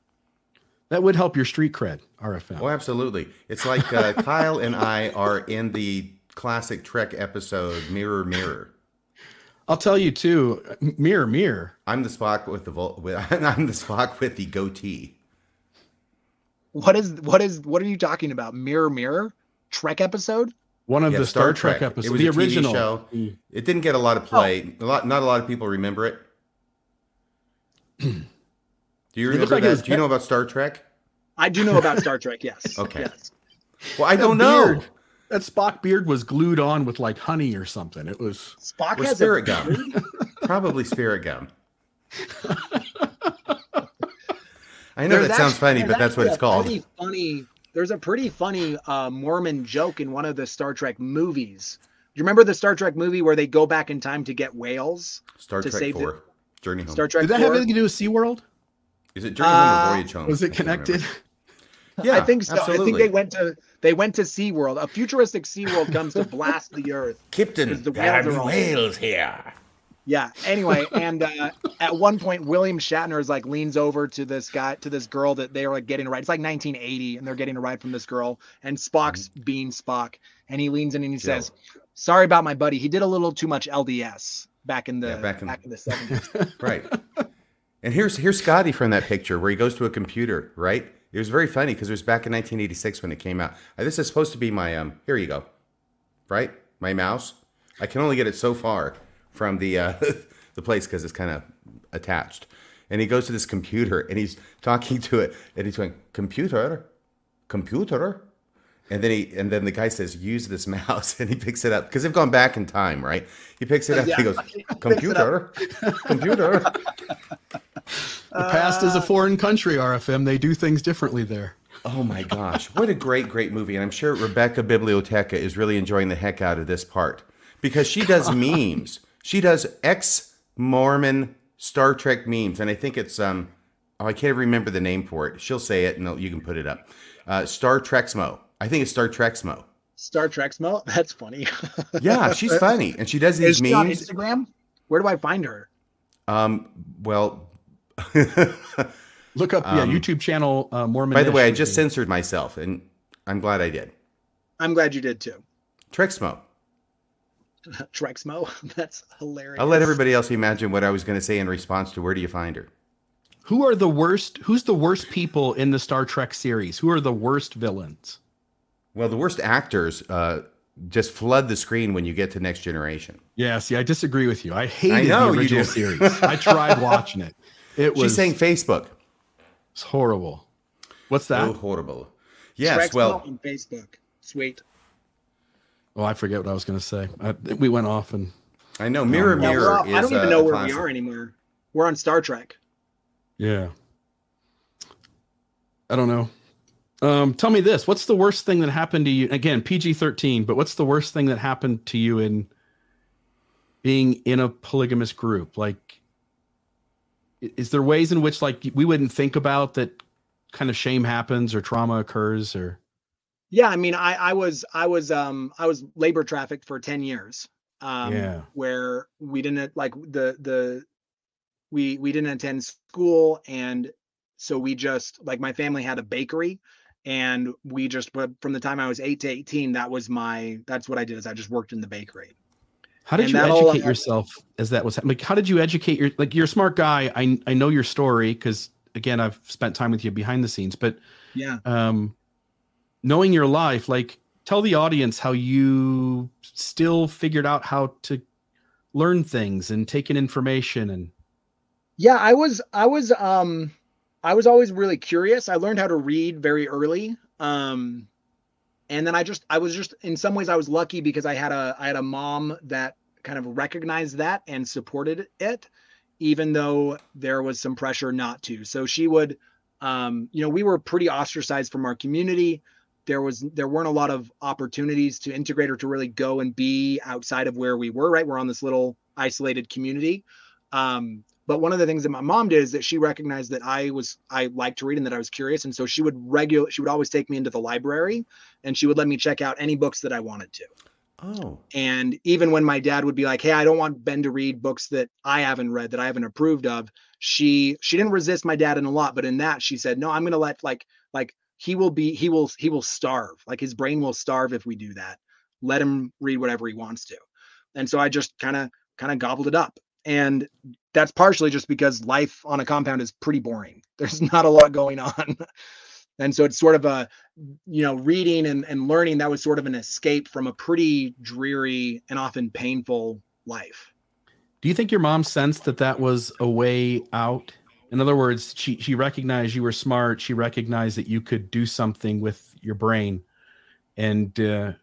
That would help your street cred, RFM. Oh, absolutely. It's like uh, [LAUGHS] Kyle and I are in the classic Trek episode Mirror Mirror. I'll tell you too. Mirror, mirror. I'm the Spock with the vol- with, [LAUGHS] I'm the Spock with the goatee. What is what is what are you talking about? Mirror, mirror, Trek episode? One of Yeah, the Star, Star Trek, Trek. episodes, It was the a TV original. show. Mm. It didn't get a lot of oh. play. A lot, not a lot of people remember it. [CLEARS THROAT] Do you remember like that? was Do you know about Star Trek? I do know about [LAUGHS] Star Trek. Yes. Okay. Yes. Well, I that don't know. That Spock beard was glued on with like honey or something. It was. Spock has spirit a gum. [LAUGHS] Probably spirit gum. [LAUGHS] I know There's that sounds funny, but that's what it's called. Pretty funny. There's a pretty funny uh, Mormon joke in one of the Star Trek movies. Do you remember the Star Trek movie where they go back in time to get whales? Star to Trek save the- 4. Journey Home. Star Trek. Did that have anything to do with SeaWorld? Is it Journey Home Uh, or Voyage Home? Was it can't connected? Yeah, I think so. I think they went to they went to SeaWorld. A futuristic SeaWorld comes to blast the earth. Captain, Because the there are whales are all- whales here. Yeah. Anyway, [LAUGHS] and uh, at one point, William Shatner is like leans over to this guy, to this girl that they are like getting a ride. It's like 1980, and they're getting a ride from this girl, and Spock's being Spock, and he leans in and he Jill. says, "Sorry about my buddy. He did a little too much LDS back in the Yeah, back back in- in, the 70s." [LAUGHS] Right. and here's here's Scotty from that picture where he goes to a computer, right? It was very funny because it was back in 1986 when it came out. Uh, this is supposed to be my um. Here you go, right? My mouse. I can only get it so far from the uh, [LAUGHS] the place because it's kind of attached. And he goes to this computer and he's talking to it and he's going computer, computer, and then he and then the guy says use this mouse [LAUGHS] and he picks it up because they've gone back in time, right? He picks it up. Yeah. He goes He [LAUGHS] picks it up. computer, computer. The past is a foreign country, RFM. They do things differently there. Oh my gosh, what a great, great movie. And I'm sure Rebecca Biblioteca is really enjoying the heck out of this part because she does memes. She does ex Mormon Star Trek memes. And I think it's, um, oh, I can't remember the name for it. She'll say it and you can put it up. Uh, Star Trexmo. I think it's Star Trexmo. Star Trek smell. [LAUGHS] That's funny. Yeah, she's [LAUGHS] funny. And she does Is these she on. Instagram? Where do I find her? Um, well, [LAUGHS] Look up, yeah, Um, YouTube channel uh, Mormon. by the way, I just censored myself and I'm glad I did. I'm glad you did too. Trexmo. [LAUGHS] Trexmo. [LAUGHS] That's hilarious. I'll let everybody else imagine what I was going to say in response to where do you find her? Who are the worst? Who's the worst people in the Star Trek series? Who are the worst villains? Well, the worst actors uh, just flood the screen when you get to Next Generation. Yeah, see, I disagree with you. I hated know the you original series. I tried watching it. [LAUGHS] It was She's saying Facebook. it's horrible. What's that? Oh, horrible. Yes, Trexmo well, on Facebook. Sweet. Oh, I forget what I was going to say. I, we went off and I know Mirror Yeah, we're Mirror is I don't even know where classic. we are anymore. We're on Star Trek. yeah. I don't know. Um, tell me this: What's the worst thing that happened to you? Again, PG thirteen, but what's the worst thing that happened to you in being in a polygamous group? Like, is there ways in which like we wouldn't think about that kind of shame happens or trauma occurs or? Yeah, I mean, I I was I was um I was labor trafficked for ten years. Um, Yeah. where we didn't like the the we we didn't attend school and so we just like my family had a bakery and we just but from the time I was eight to eighteen, that was my that's what I did is I just worked in the bakery. How did And you that whole- educate yourself as that was like? How did you educate your like? You're a smart guy. I I know your story because again, I've spent time with you behind the scenes. But Yeah. um, knowing your life, like tell the audience how you still figured out how to learn things and take in information and Yeah, I was I was um I was always really curious. I learned how to read very early. Um and then I just I was just in some ways I was lucky because I had a I had a mom that kind of recognized that and supported it even though there was some pressure not to. So she would um you know, we were pretty ostracized from our community. There was there weren't a lot of opportunities to integrate or to really go and be outside of where we were, right? We're on this little isolated community. Um but one of the things that my mom did is that she recognized that I was I liked to read and that I was curious, and so she would regular she would always take me into the library, and she would let me check out any books that I wanted to. Oh, And even when my dad would be like, "Hey, I don't want Ben to read books that I haven't read that I haven't approved of," she she didn't resist my dad in a lot, but in that she said, "No, I'm going to let like like he will be he will he will starve. Like his brain will starve if we do that. Let him read whatever he wants to." And so I just kind of kind of gobbled it up. And that's partially just because life on a compound is pretty boring. [LAUGHS] There's not a lot going on. and so it's sort of a you know reading and, and learning that was sort of an escape from a pretty dreary and often painful life Do you think your mom sensed that that was a way out? In other words, she she recognized you were smart. She recognized that you could do something with your brain, and uh,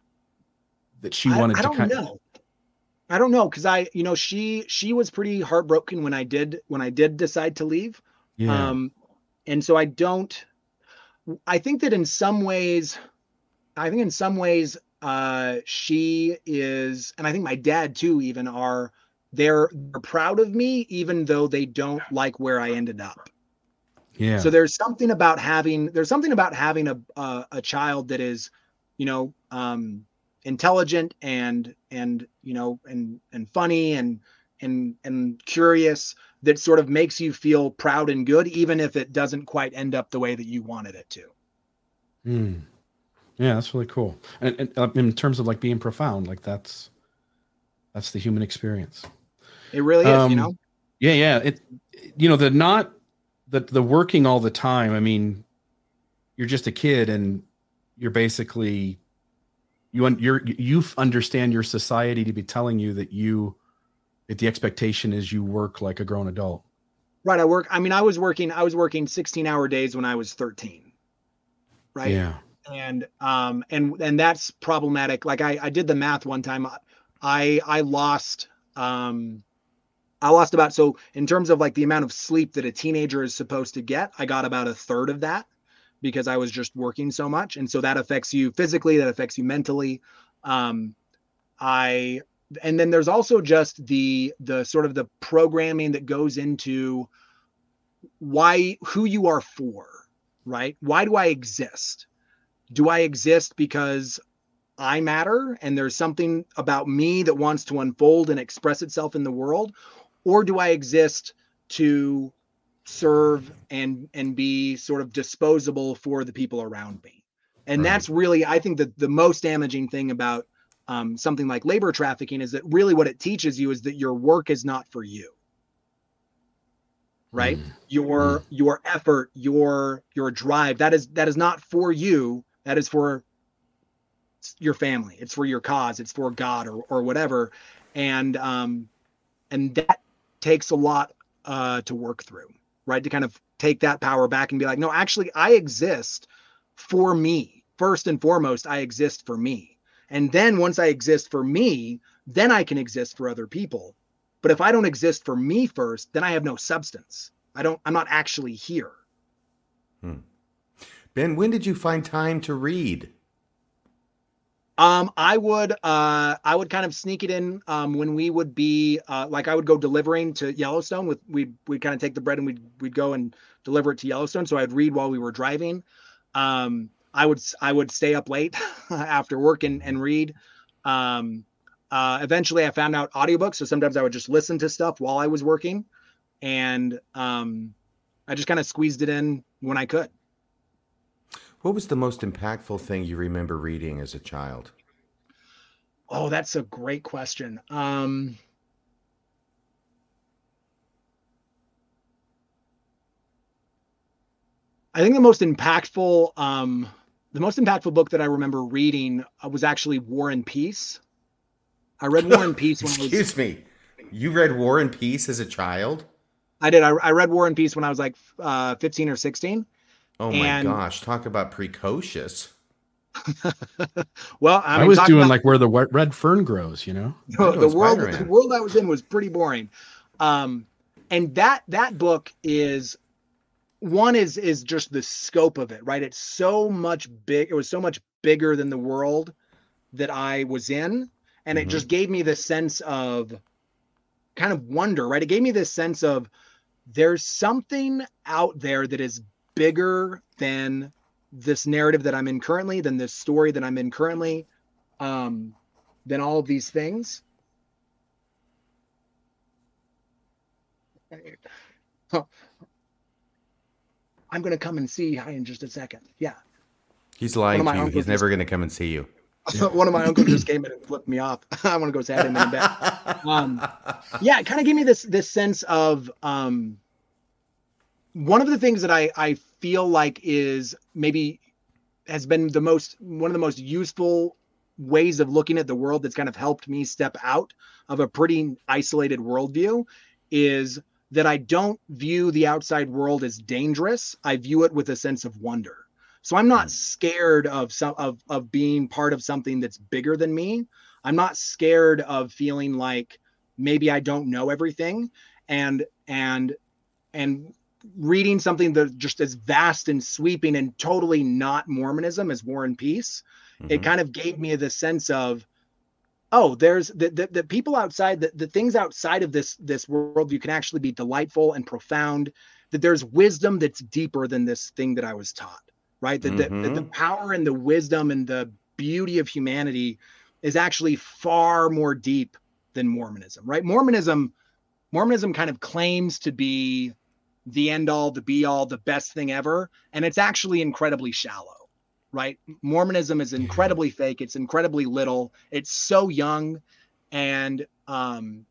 that she I, wanted I to don't kind. know i don't know because i you know she she was pretty heartbroken when i did when i did decide to leave Yeah. um and so i don't i think that in some ways i think in some ways uh she is and i think my dad too even are they're, they're proud of me even though they don't like where i ended up yeah. so there's something about having there's something about having a a, a child that is you know um intelligent and and you know and and funny and and and curious that sort of makes you feel proud and good even if it doesn't quite end up the way that you wanted it to Hmm. Yeah, that's really cool. And, and uh, in terms of like being profound, like that's that's the human experience. It really is Um, you know Yeah, yeah. It, you know, the not the the working all the time. I mean, you're just a kid, and you're basically you you're you understand your society to be telling you that you that the expectation is you work like a grown adult. right i work i mean i was working i was working 16 hour days when i was 13 right Yeah. and um and and that's problematic like i i did the math one time i i lost um i lost about so in terms of like the amount of sleep that a teenager is supposed to get i got about a third of that because i was just working so much and so that affects you physically that affects you mentally um i and then there's also just the the sort of the programming that goes into why who you are for right why do i exist do I exist because I matter and there's something about me that wants to unfold and express itself in the world? Or do I exist to serve and and be sort of disposable for the people around me? And Right. that's really, I think that the most damaging thing about um, something like labor trafficking is that really what it teaches you is that your work is not for you. Right? Mm. your your effort your your drive that is that is not for you that is for your family it's for your cause it's for god or or whatever and um and that takes a lot uh to work through right? To kind of take that power back and be like no actually i exist for me. First and foremost i exist for me. And then once i exist for me then i can exist for other people. But if i don't exist for me first then i have no substance. I don't i'm not actually here. Ben, when did you find time to read? Um, I would uh I would kind of sneak it in um when we would be uh like I would go delivering to Yellowstone with we'd we'd kind of take the bread and we'd we'd go and deliver it to Yellowstone. So I'd read while we were driving. Um I would I would stay up late [LAUGHS] after work and, and read. Um uh eventually I found out audiobooks, so sometimes I would just listen to stuff while I was working and um I just kind of squeezed it in when I could. What was the most impactful thing you remember reading as a child? Oh, that's a great question. Um, I think the most impactful, um, the most impactful book that I remember reading uh, was actually War and Peace. I read War and [LAUGHS] Peace when I was. Excuse me. You read War and Peace as a child? I did. I, I read War and Peace when I was like uh, 15 or 16. Oh my And- gosh! Talk about precocious. [LAUGHS] well, I, I, was doing about- like where the wet- red fern grows, you know. I know the world Spider-Man. the world I was in was pretty boring. Um, and that that book is one is is just the scope of it, right? It's so much big. It was so much bigger than the world that I was in, and it Mhm. just gave me this sense of kind of wonder, right? It gave me this sense of there's something out there that is bigger than this narrative that I'm in currently, than this story that I'm in currently, um, than all of these things. I'm gonna come and see hi in just a second. Yeah. He's lying to you. He's never going to come and see you. [LAUGHS] One of my uncles just came in and flipped me off. [LAUGHS] I want to go to him in bed. Um, yeah, it kind of gave me this this sense of um, one of the things that I I feel like is maybe has been the most one of the most useful ways of looking at the world that's kind of helped me step out of a pretty isolated worldview is that I don't view the outside world as dangerous. I view it with a sense of wonder. So I'm not hmm. scared of some of of being part of something that's bigger than me. I'm not scared of feeling like maybe I don't know everything and and and reading something that just as vast and sweeping and totally not Mormonism as War and Peace, it Mhm. kind of gave me the sense of oh there's the, the, the people outside the, the things outside of this this world you can actually be delightful and profound that there's wisdom that's deeper than this thing that i was taught right that the, the, the Mhm. power and the wisdom and the beauty of humanity is actually far more deep than mormonism right mormonism mormonism kind of claims to be the end all the be all the best thing ever and it's actually incredibly shallow right? Mormonism is incredibly fake. It's incredibly little. It's so young, and um,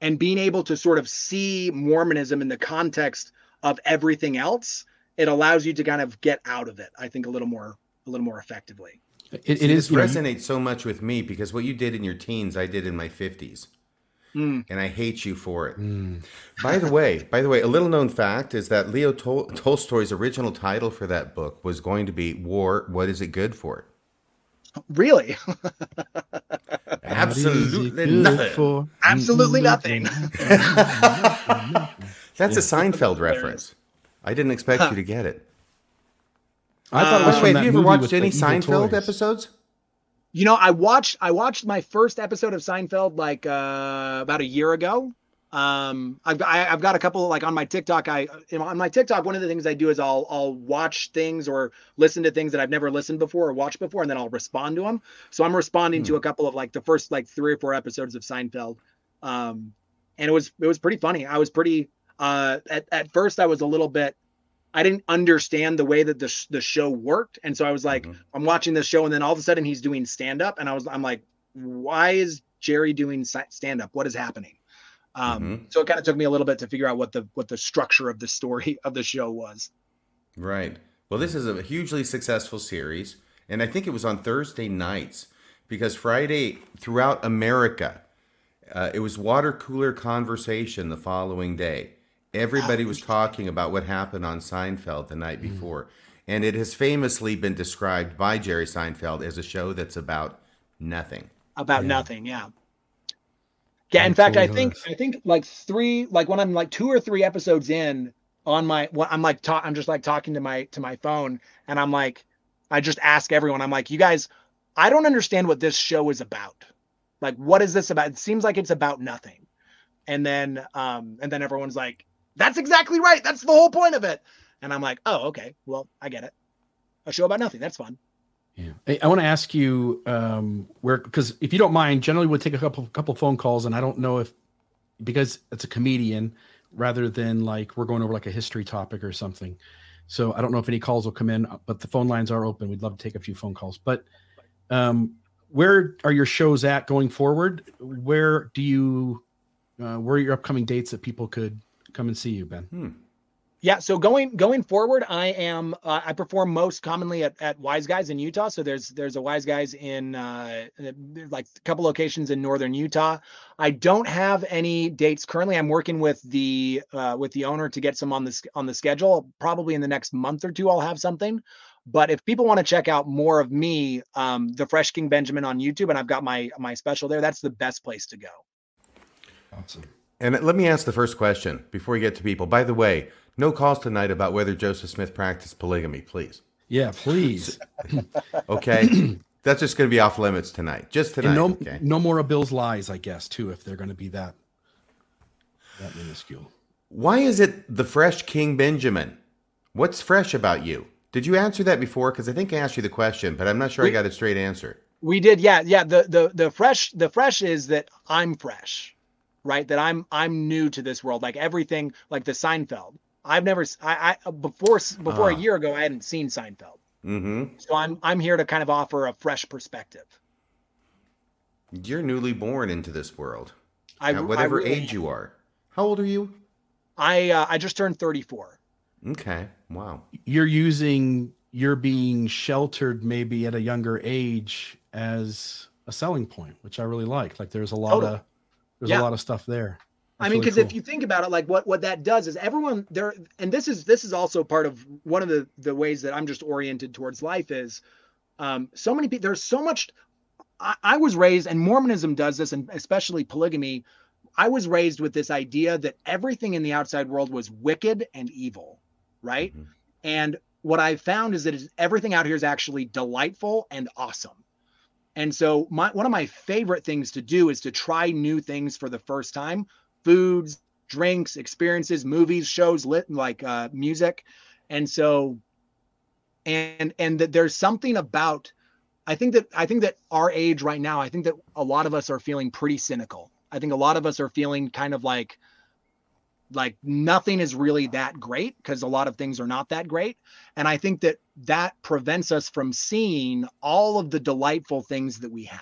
and being able to sort of see Mormonism in the context of everything else, it allows you to kind of get out of it. I think a little more a little more effectively. It, See, it is this you know, resonates so much with me because what you did in your teens, I did in my fifties, Mm. and I hate you for it. Mm. By the way, by the way, a little known fact is that Leo Tol- Tolstoy's original title for that book was going to be "War: What Is It Good For?" Really, [LAUGHS] Absolutely What is it good nothing. for? absolutely nothing. [LAUGHS] That's a Seinfeld reference. I didn't expect you to get it. I thought it was By the from way, have you ever watched any Seinfeld toys. episodes? You know, I watched I watched my first episode of Seinfeld like uh, about a year ago. Um, I've got, I, I've got a couple like on my TikTok. I you know, on my TikTok, one of the things I do is I'll I'll watch things or listen to things that I've never listened before or watched before, and then I'll respond to them. So I'm responding to a couple of like the first like three or four episodes of Seinfeld, um, and it was it was pretty funny. I was pretty uh, at at first I was a little bit. I didn't understand the way that the sh- the show worked, and so I was like, Mhm. I'm watching this show, and then all of a sudden he's doing stand up, and I was I'm like, why is Jerry doing stand up? What is happening? Um, Mhm. So it kind of took me a little bit to figure out what the what the structure of the story [LAUGHS] of the show was. Right. Well, this is a hugely successful series, and I think it was on Thursday nights because Friday throughout America, uh, it was water cooler conversation the following day. Everybody was talking about what happened on Seinfeld the night before, and it has famously been described by Jerry Seinfeld as a show that's about nothing. about Yeah. nothing. Yeah. Yeah. In It fact, I think was. I think like three, like when I'm like two or three episodes in on my, when I'm like, ta- I'm just like talking to my to my phone, and I'm like, I just ask everyone, I'm like, you guys, I don't understand what this show is about. Like, what is this about? It seems like it's about nothing. And then, um, and then everyone's like, that's exactly right. That's the whole point of it. And I'm like, oh, okay, well, I get it. A show about nothing. That's fun. Yeah. Hey, I want to ask you um, where, because if you don't mind, generally we'll take a couple couple phone calls, and I don't know if because it's a comedian rather than like we're going over like a history topic or something. So I don't know if any calls will come in, but the phone lines are open. We'd love to take a few phone calls. But um, where are your shows at going forward? Where do you, uh, where are your upcoming dates that people could come and see you, Ben? Hmm. Yeah, so going going forward, I am uh, I perform most commonly at, at Wise Guys in Utah. So there's there's a Wise Guys in uh, like a couple locations in northern Utah. I don't have any dates currently. I'm working with the uh, with the owner to get some on this on the schedule. Probably in the next month or two, I'll have something. But if people want to check out more of me, um, the Fresh King Benjamin on YouTube, and I've got my my special there. That's the best place to go. Awesome. And let me ask the first question before we get to people. By the way, no calls tonight about whether Joseph Smith practiced polygamy, please. Yeah, please. [LAUGHS] Okay. That's just going to be off limits tonight. Just tonight. and no, okay. no more of Bill's lies, I guess, too, if they're going to be that that minuscule. Why is it the fresh King Benjamin? What's fresh about you? Did you answer that before? Because I think I asked you the question, but I'm not sure I got a straight answer. We did, yeah, yeah. The the the fresh the fresh is that I'm fresh, right? That I'm I'm new to this world. Like everything, like the Seinfeld. I've never I, I before before Ah. a year ago I hadn't seen Seinfeld. Mm-hmm. So I'm I'm here to kind of offer a fresh perspective. You're newly born into this world. I At whatever I really age am. you are. How old are you? I uh, I just turned 34. Okay. Wow. You're using you're being sheltered maybe at a younger age as a selling point, which I really like. Like there's a lot Totally. of there's Yeah. a lot of stuff there. I That's mean, really because if you think about it, like what what that does is everyone there, and this is this is also part of one of the the ways that I'm just oriented towards life is, um, so many people. There's so much. I, I was raised, and Mormonism does this, and especially polygamy. I was raised with this idea that everything in the outside world was wicked and evil, right? Mhm. And what I've found is that everything out here is actually delightful and awesome. And so my one of my favorite things to do is to try new things for the first time foods, drinks, experiences, movies, shows, lit like uh, music, and so, and and that there's something about, I think that I think that our age right now, I think that a lot of us are feeling pretty cynical. I think a lot of us are feeling kind of like, like nothing is really that great because a lot of things are not that great, and I think that that prevents us from seeing all of the delightful things that we have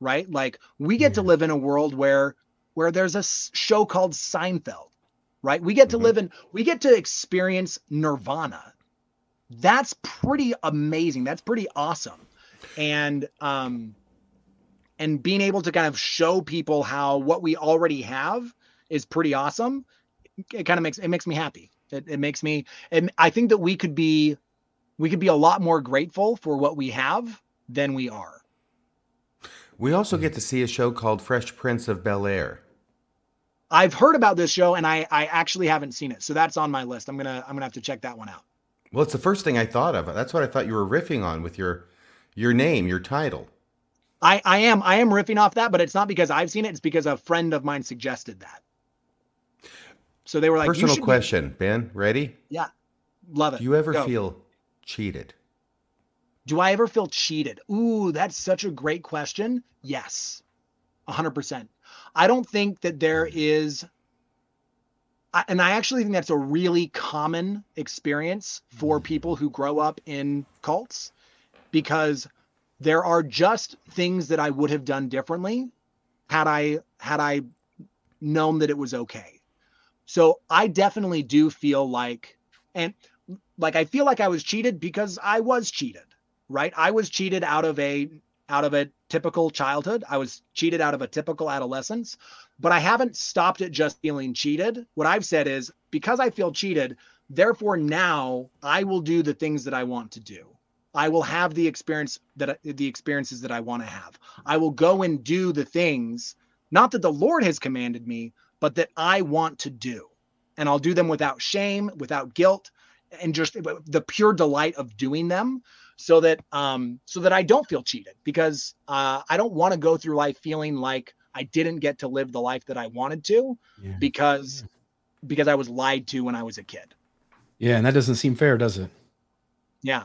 right like we get to live in a world where where there's a show called Seinfeld, right? We get to Mhm. live in, we get to experience Nirvana. That's pretty amazing. That's pretty awesome. And, um, and being able to kind of show people how what we already have is pretty awesome. It kind of makes, it makes me happy. It, it makes me, and I think that we could be, we could be a lot more grateful for what we have than we are. We also get to see a show called Fresh Prince of Bel Air. I've heard about this show and I, I actually haven't seen it. So that's on my list. I'm going to, I'm to have to check that one out. Well, it's the first thing I thought of. That's what I thought you were riffing on with your your name, your title. I, I am I am riffing off that, but it's not because I've seen it. It's because a friend of mine suggested that. So they were like, Personal question, Ben. Ready? Yeah, love it. Do you ever Go. feel cheated? Do I ever feel cheated? Ooh, that's such a great question. Yes, hundred percent. I don't think that there mm. is, I, and I actually think that's a really common experience for mm. people who grow up in cults, because there are just things that I would have done differently had I had I known that it was okay. So I definitely do feel like, and like I feel like I was cheated because I was cheated right? I was cheated out of a out of a typical childhood. I was cheated out of a typical adolescence but i haven't stopped at just feeling cheated. What i've said is because i feel cheated therefore now i will do the things that i want to do. I will have the experience that the experiences that i want to have. I will go and do the things not that the lord has commanded me but that i want to do. And i'll do them without shame without guilt and just the pure delight of doing them so that um so that I don't feel cheated because uh I don't want to go through life feeling like I didn't get to live the life that I wanted to Yeah. because because I was lied to when I was a kid. yeah, and that doesn't seem fair, does it? Yeah.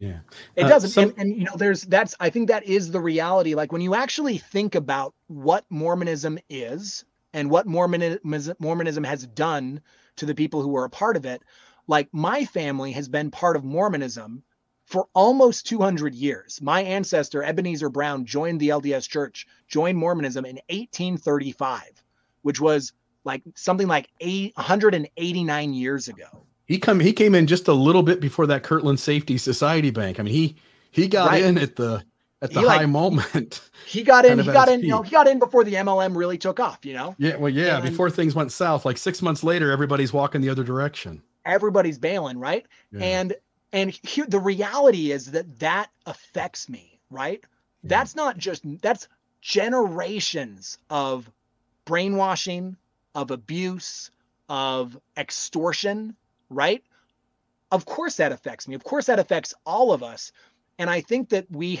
Yeah. It Uh, doesn't some- and, and you know there's that's I think that is the reality like when you actually think about what Mormonism is and what Mormonism Mormonism has done to the people who were a part of it like my family has been part of Mormonism for almost 200 years. My ancestor, Ebenezer Brown, joined the LDS Church, joined Mormonism in 1835, which was like something like eight, 189 years ago. He come he came in just a little bit before that Kirtland Safety Society Bank. I mean, he he got Right. in at the at the He, high like- moment. [LAUGHS] He got in, Kind of he got in, you know, he got in before the MLM really took off, you know? Yeah, well, yeah. And- before things went south, like six months later, everybody's walking the other direction. Everybody's bailing, right? Yeah. And and here the reality is that that affects me, right? Yeah. That's not just that's generations of brainwashing, of abuse, of extortion, right? Of course that affects me. Of course that affects all of us. And I think that we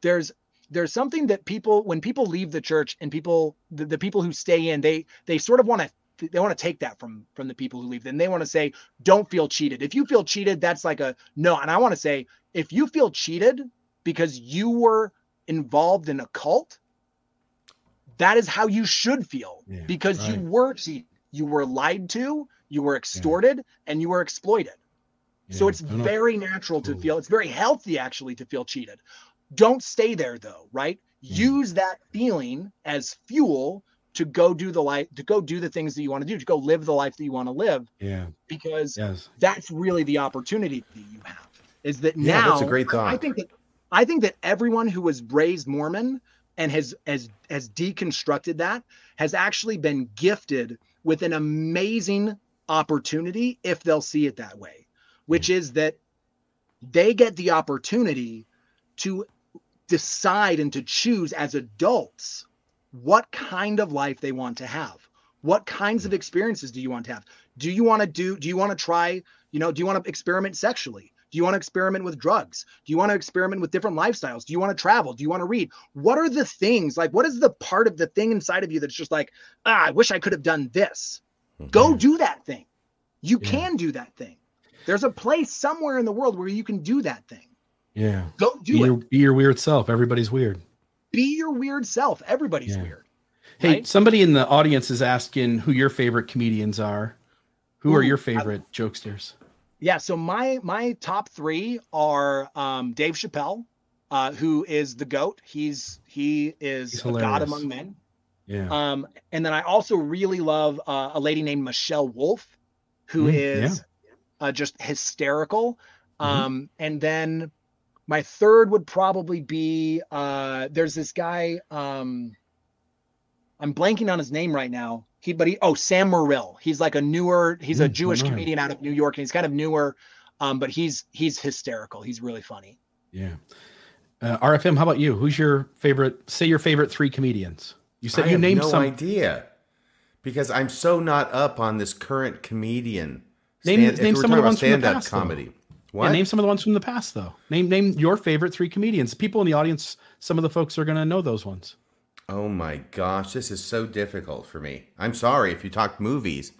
there's there's something that people when people leave the church and people the, the people who stay in they they sort of want to they want to take that from from the people who leave. Then they want to say don't feel cheated. If you feel cheated that's like a no. And i want to say if you feel cheated because you were involved in a cult that is how you should feel Yeah, because right. you were cheated you were lied to you were extorted and you were exploited. So it's I don't know. very natural to feel it's very healthy actually to feel cheated. Don't stay there though right? Use that feeling as fuel to go do the life to go do the things that you want to do to go live the life that you want to live Yeah. because Yes. that's really the opportunity that you have is that Yeah, now that's a great thought I think that I think that everyone who was raised Mormon and has has has deconstructed that has actually been gifted with an amazing opportunity if they'll see it that way, which is that they get the opportunity to decide and to choose as adults what kind of life they want to have. What kinds of experiences do you want to have? Do you want to do do you want to try, you know, do you want to experiment sexually? Do you want to experiment with drugs? Do you want to experiment with different lifestyles? Do you want to travel? Do you want to read? What are the things like what is the part of the thing inside of you that's just like, ah, I wish I could have done this. Go do that thing. You Yeah. can do that thing. There's a place somewhere in the world where you can do that thing. Yeah. Go Be do your, it. be your weird self. Everybody's weird. Be your weird self. Everybody's Yeah. weird. Hey, Right? somebody in the audience is asking who your favorite comedians are. Who are Ooh, your I- favorite jokesters? Yeah, so my my top three are um, Dave Chappelle, uh, who is the goat. He's he is He's a god among men. Yeah. Um, and then I also really love uh, a lady named Michelle Wolf, who Mm, is uh, just hysterical. Mhm. Um, and then my third would probably be uh, there's this guy. Um, I'm blanking on his name right now. He, but he, oh, Sam Morril. He's like a newer. He's a Mm, Jewish alright. comedian out of New York, and he's kind of newer. Um, but he's he's hysterical. He's really funny. yeah. Uh, RFM, how about you? Who's your favorite? Say your favorite three comedians. You said I you have named no some. idea because I'm so not up on this current comedian. Name- if name we're some of the talking about ones from the stand-up past, though. Comedy. Yeah, name some of the ones from the past, though. Name name your favorite three comedians. People in the audience, some of the folks are going to know those ones. Oh my gosh, this is so difficult for me. I'm sorry if you talk movies.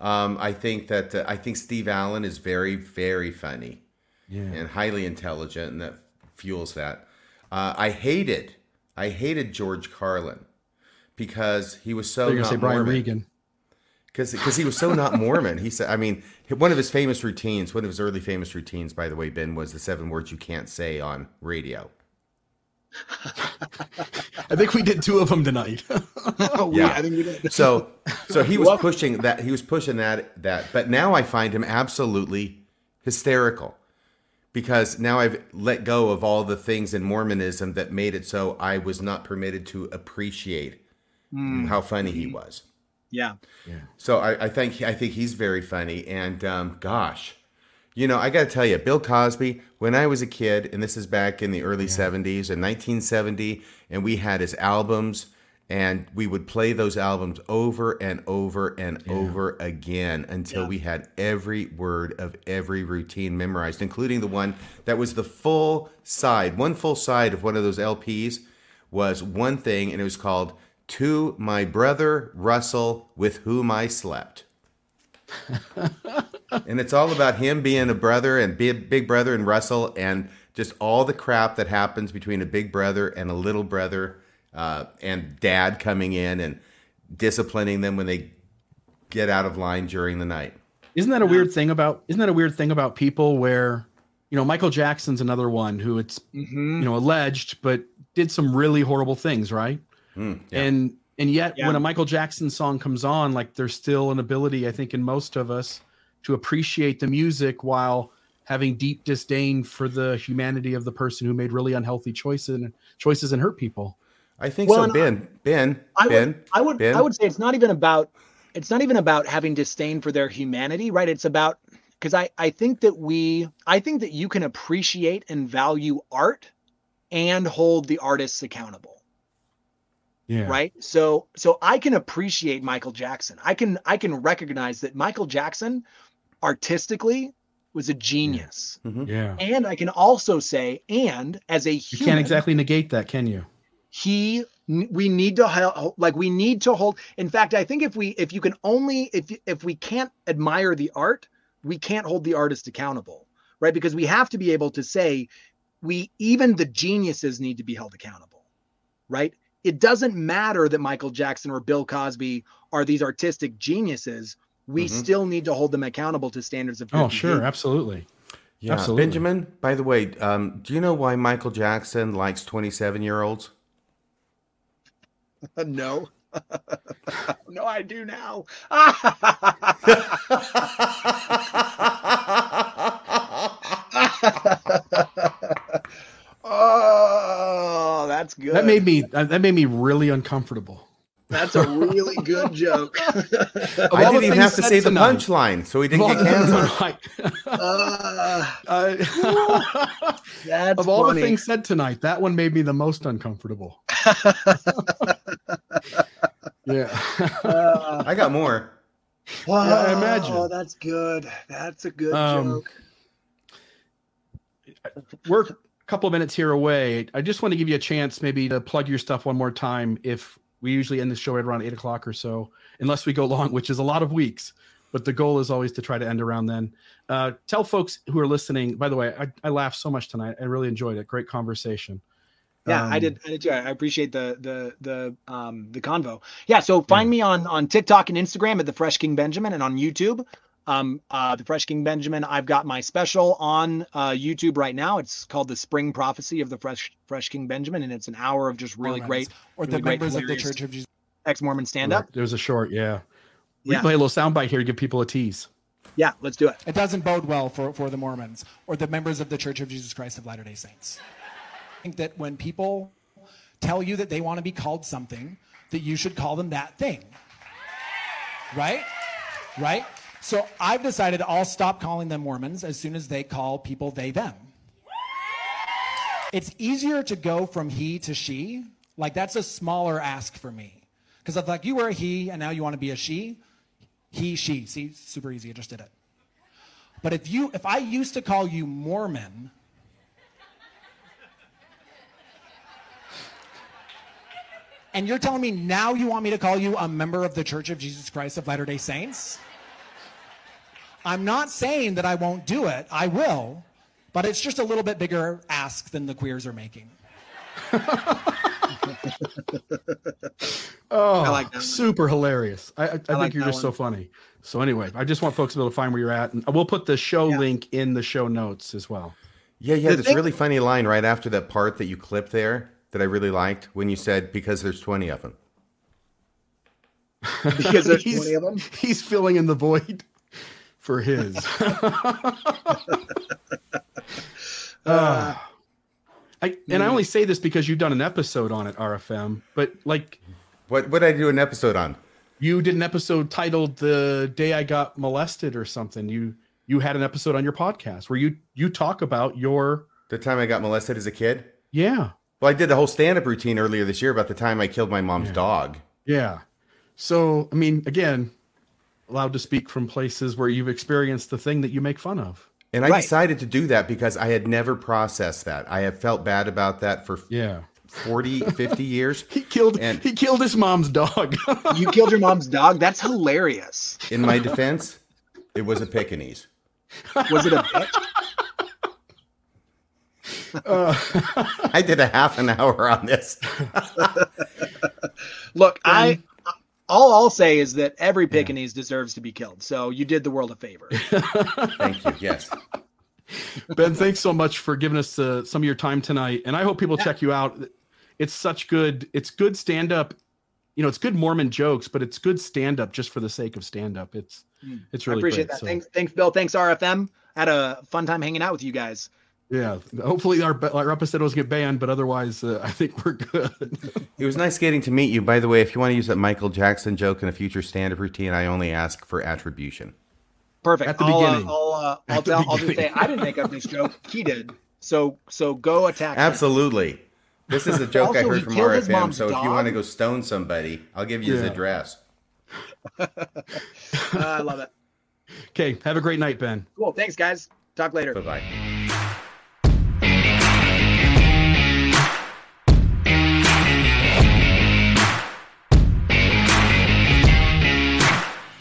Um, I think that uh, I think Steve Allen is very, very funny Yeah. and highly intelligent, and that fuels that. Uh, I hated, I hated George Carlin because he was so going to not say Brian Mormon. Regan. because he was so not Mormon. He said, I mean, one of his famous routines, one of his early famous routines, by the way, Ben, was the seven words you can't say on radio. [LAUGHS] I think we did two of them tonight. [LAUGHS] We- Yeah. I think we did. So, so he was Well- pushing that. He was pushing that. That, but now I find him absolutely hysterical because now I've let go of all the things in Mormonism that made it so I was not permitted to appreciate Mm, how funny he was. Yeah. Yeah. So I, I think I think he's very funny. And um, gosh, you know, I got to tell you, Bill Cosby. When I was a kid, and this is back in the early '70s, in 1970, and we had his albums, and we would play those albums over and over and over again until Yeah. we had every word of every routine memorized, including the one that was the full side. One full side of one of those LPs was one thing, and it was called "To My Brother Russell, with Whom I Slept." [LAUGHS] and it's all about him being a brother and big, big brother and Russell and just all the crap that happens between a big brother and a little brother uh, and dad coming in and disciplining them when they get out of line during the night. Isn't that a weird thing about? Isn't that a weird thing about people where, you know, Michael Jackson's another one who it's Mhm. you know alleged, but did some really horrible things, right? Mm, yeah. And and yet Yeah. when a Michael Jackson song comes on, like there's still an ability, I think, in most of us to appreciate the music while having deep disdain for the humanity of the person who made really unhealthy choices and choices and hurt people. I think Well, so. and Ben, Ben, I would, Ben. I would, Ben? I would say it's not even about, it's not even about having disdain for their humanity, right? It's about because I, I think that we, I think that you can appreciate and value art, and hold the artists accountable, Yeah. right? So, so I can appreciate Michael Jackson. I can, I can recognize that Michael Jackson, artistically, was a genius, Yeah. Mm-hmm. and I can also say, and as a You human, can't exactly negate that, can you? he we need to hel- like we need to hold in fact i think if we if you can only if if we can't admire the art we can't hold the artist accountable right because we have to be able to say we even the geniuses need to be held accountable right it doesn't matter that michael jackson or bill cosby are these artistic geniuses we Mhm. still need to hold them accountable to standards of good Oh, sure, absolutely. Yeah, Absolutely. Benjamin. By the way, um, do you know why Michael Jackson likes twenty-seven-year-olds? [LAUGHS] no [LAUGHS] no i do now [LAUGHS] that's good. That made me uh, that made me really uncomfortable. That's a really good joke. [LAUGHS] I didn't even have to say the punchline, so he didn't Of get canceled. Uh, Uh, [LAUGHS] that's of all funny. the things said tonight, that one made me the most uncomfortable. [LAUGHS] yeah. Uh, I got more. I imagine. Oh, that's good. That's a good Um, joke. We're a couple of minutes here away. I just want to give you a chance maybe to plug your stuff one more time. If we usually end the show at around eight o'clock or so, unless we go long, which is a lot of weeks. But the goal is always to try to end around then. Uh, tell folks who are listening. By the way, I, I laughed so much tonight. I really enjoyed it. Great conversation. Yeah, I Um, did. I did too. I appreciate the the the um the convo. Yeah, so find me on on TikTok and Instagram at the Fresh King Benjamin and on YouTube. Um uh the Fresh King Benjamin. I've got my special on uh YouTube right now. It's called The Spring Prophecy of the Fresh Fresh King Benjamin and it's an hour of just really Mormons, great or really the great, members of the Church of Jesus. ex-Mormon stand up. There's a short, yeah. We Yeah. play a little soundbite here to give people a tease. Yeah, let's do it. It doesn't bode well for, for the Mormons or the members of the Church of Jesus Christ of Latter day Saints. I think that when people tell you that they want to be called something, that you should call them that thing. Right? Right? So I've decided I'll stop calling them Mormons as soon as they call people they them. It's easier to go from he to she. Like that's a smaller ask for me. Because if like you were a he and now you want to be a she, he, she. See, super easy. I just did it. But if you, if I used to call you Mormon, and you're telling me now you want me to call you a member of the Church of Jesus Christ of Latter day Saints, I'm not saying that I won't do it. I will, but it's just a little bit bigger ask than the queers are making. Oh, I like that super hilarious. I, I, I think like you're that just so funny. So anyway, I just want folks to be able to find where you're at, and we'll put the show Yeah. link in the show notes as well. Yeah, yeah. The This really funny line right after that part that you clipped there that I really liked when you said because there's twenty of them. Because there's [LAUGHS] 20 of them. He's filling in the void for his. Uh, [LAUGHS] I, and I only say this because you've done an episode on it, RFM. But like, What what did I do an episode on? you did an episode titled "The Day I Got Molested" or something. You you had an episode on your podcast where you you talk about your The time I got molested as a kid. yeah Well, I did the whole stand-up routine earlier this year about the time I killed my mom's dog. yeah. So I mean, again, allowed to speak from places where you've experienced the thing that you make fun of. And I Right. decided to do that because I had never processed that. I have felt bad about that for Yeah. 40, 50 [LAUGHS] years. He killed And- he killed his mom's dog. [LAUGHS] you killed your mom's dog. That's hilarious. In my defense, it was a Pekingese. Was it a [LAUGHS] bitch? I did a half an hour on this. Look, I all I'll say is that every Pekingese deserves to be killed. So you did the world a favor. [LAUGHS] Thank you. Yes. Ben, thanks so much for giving us uh, some of your time tonight, and I hope people check you out. It's such good. It's good stand up. You know, it's good Mormon jokes, but it's good stand up just for the sake of stand up. It's it's really I appreciate great. that. So, Thanks, thanks, Bill. Thanks, RFM. Had a fun time hanging out with you guys. Yeah, hopefully our our episodes get banned, but otherwise, uh, I think we're good. It was nice getting to meet you. By the way, if you want to use that Michael Jackson joke in a future stand-up routine, I only ask for attribution. Perfect. At the I'll, beginning. Uh, I'll, uh, [LAUGHS] I'll, At the I'll just say beginning. I didn't make up this joke. He did. So so go attack. him. Absolutely. This is a joke I heard he from killed RFM. mom's So if you want to go stone somebody, I'll give you his address. Uh, [LAUGHS] I love it. okay, have a great night, Ben. Cool. Thanks, guys. Talk later. Bye bye.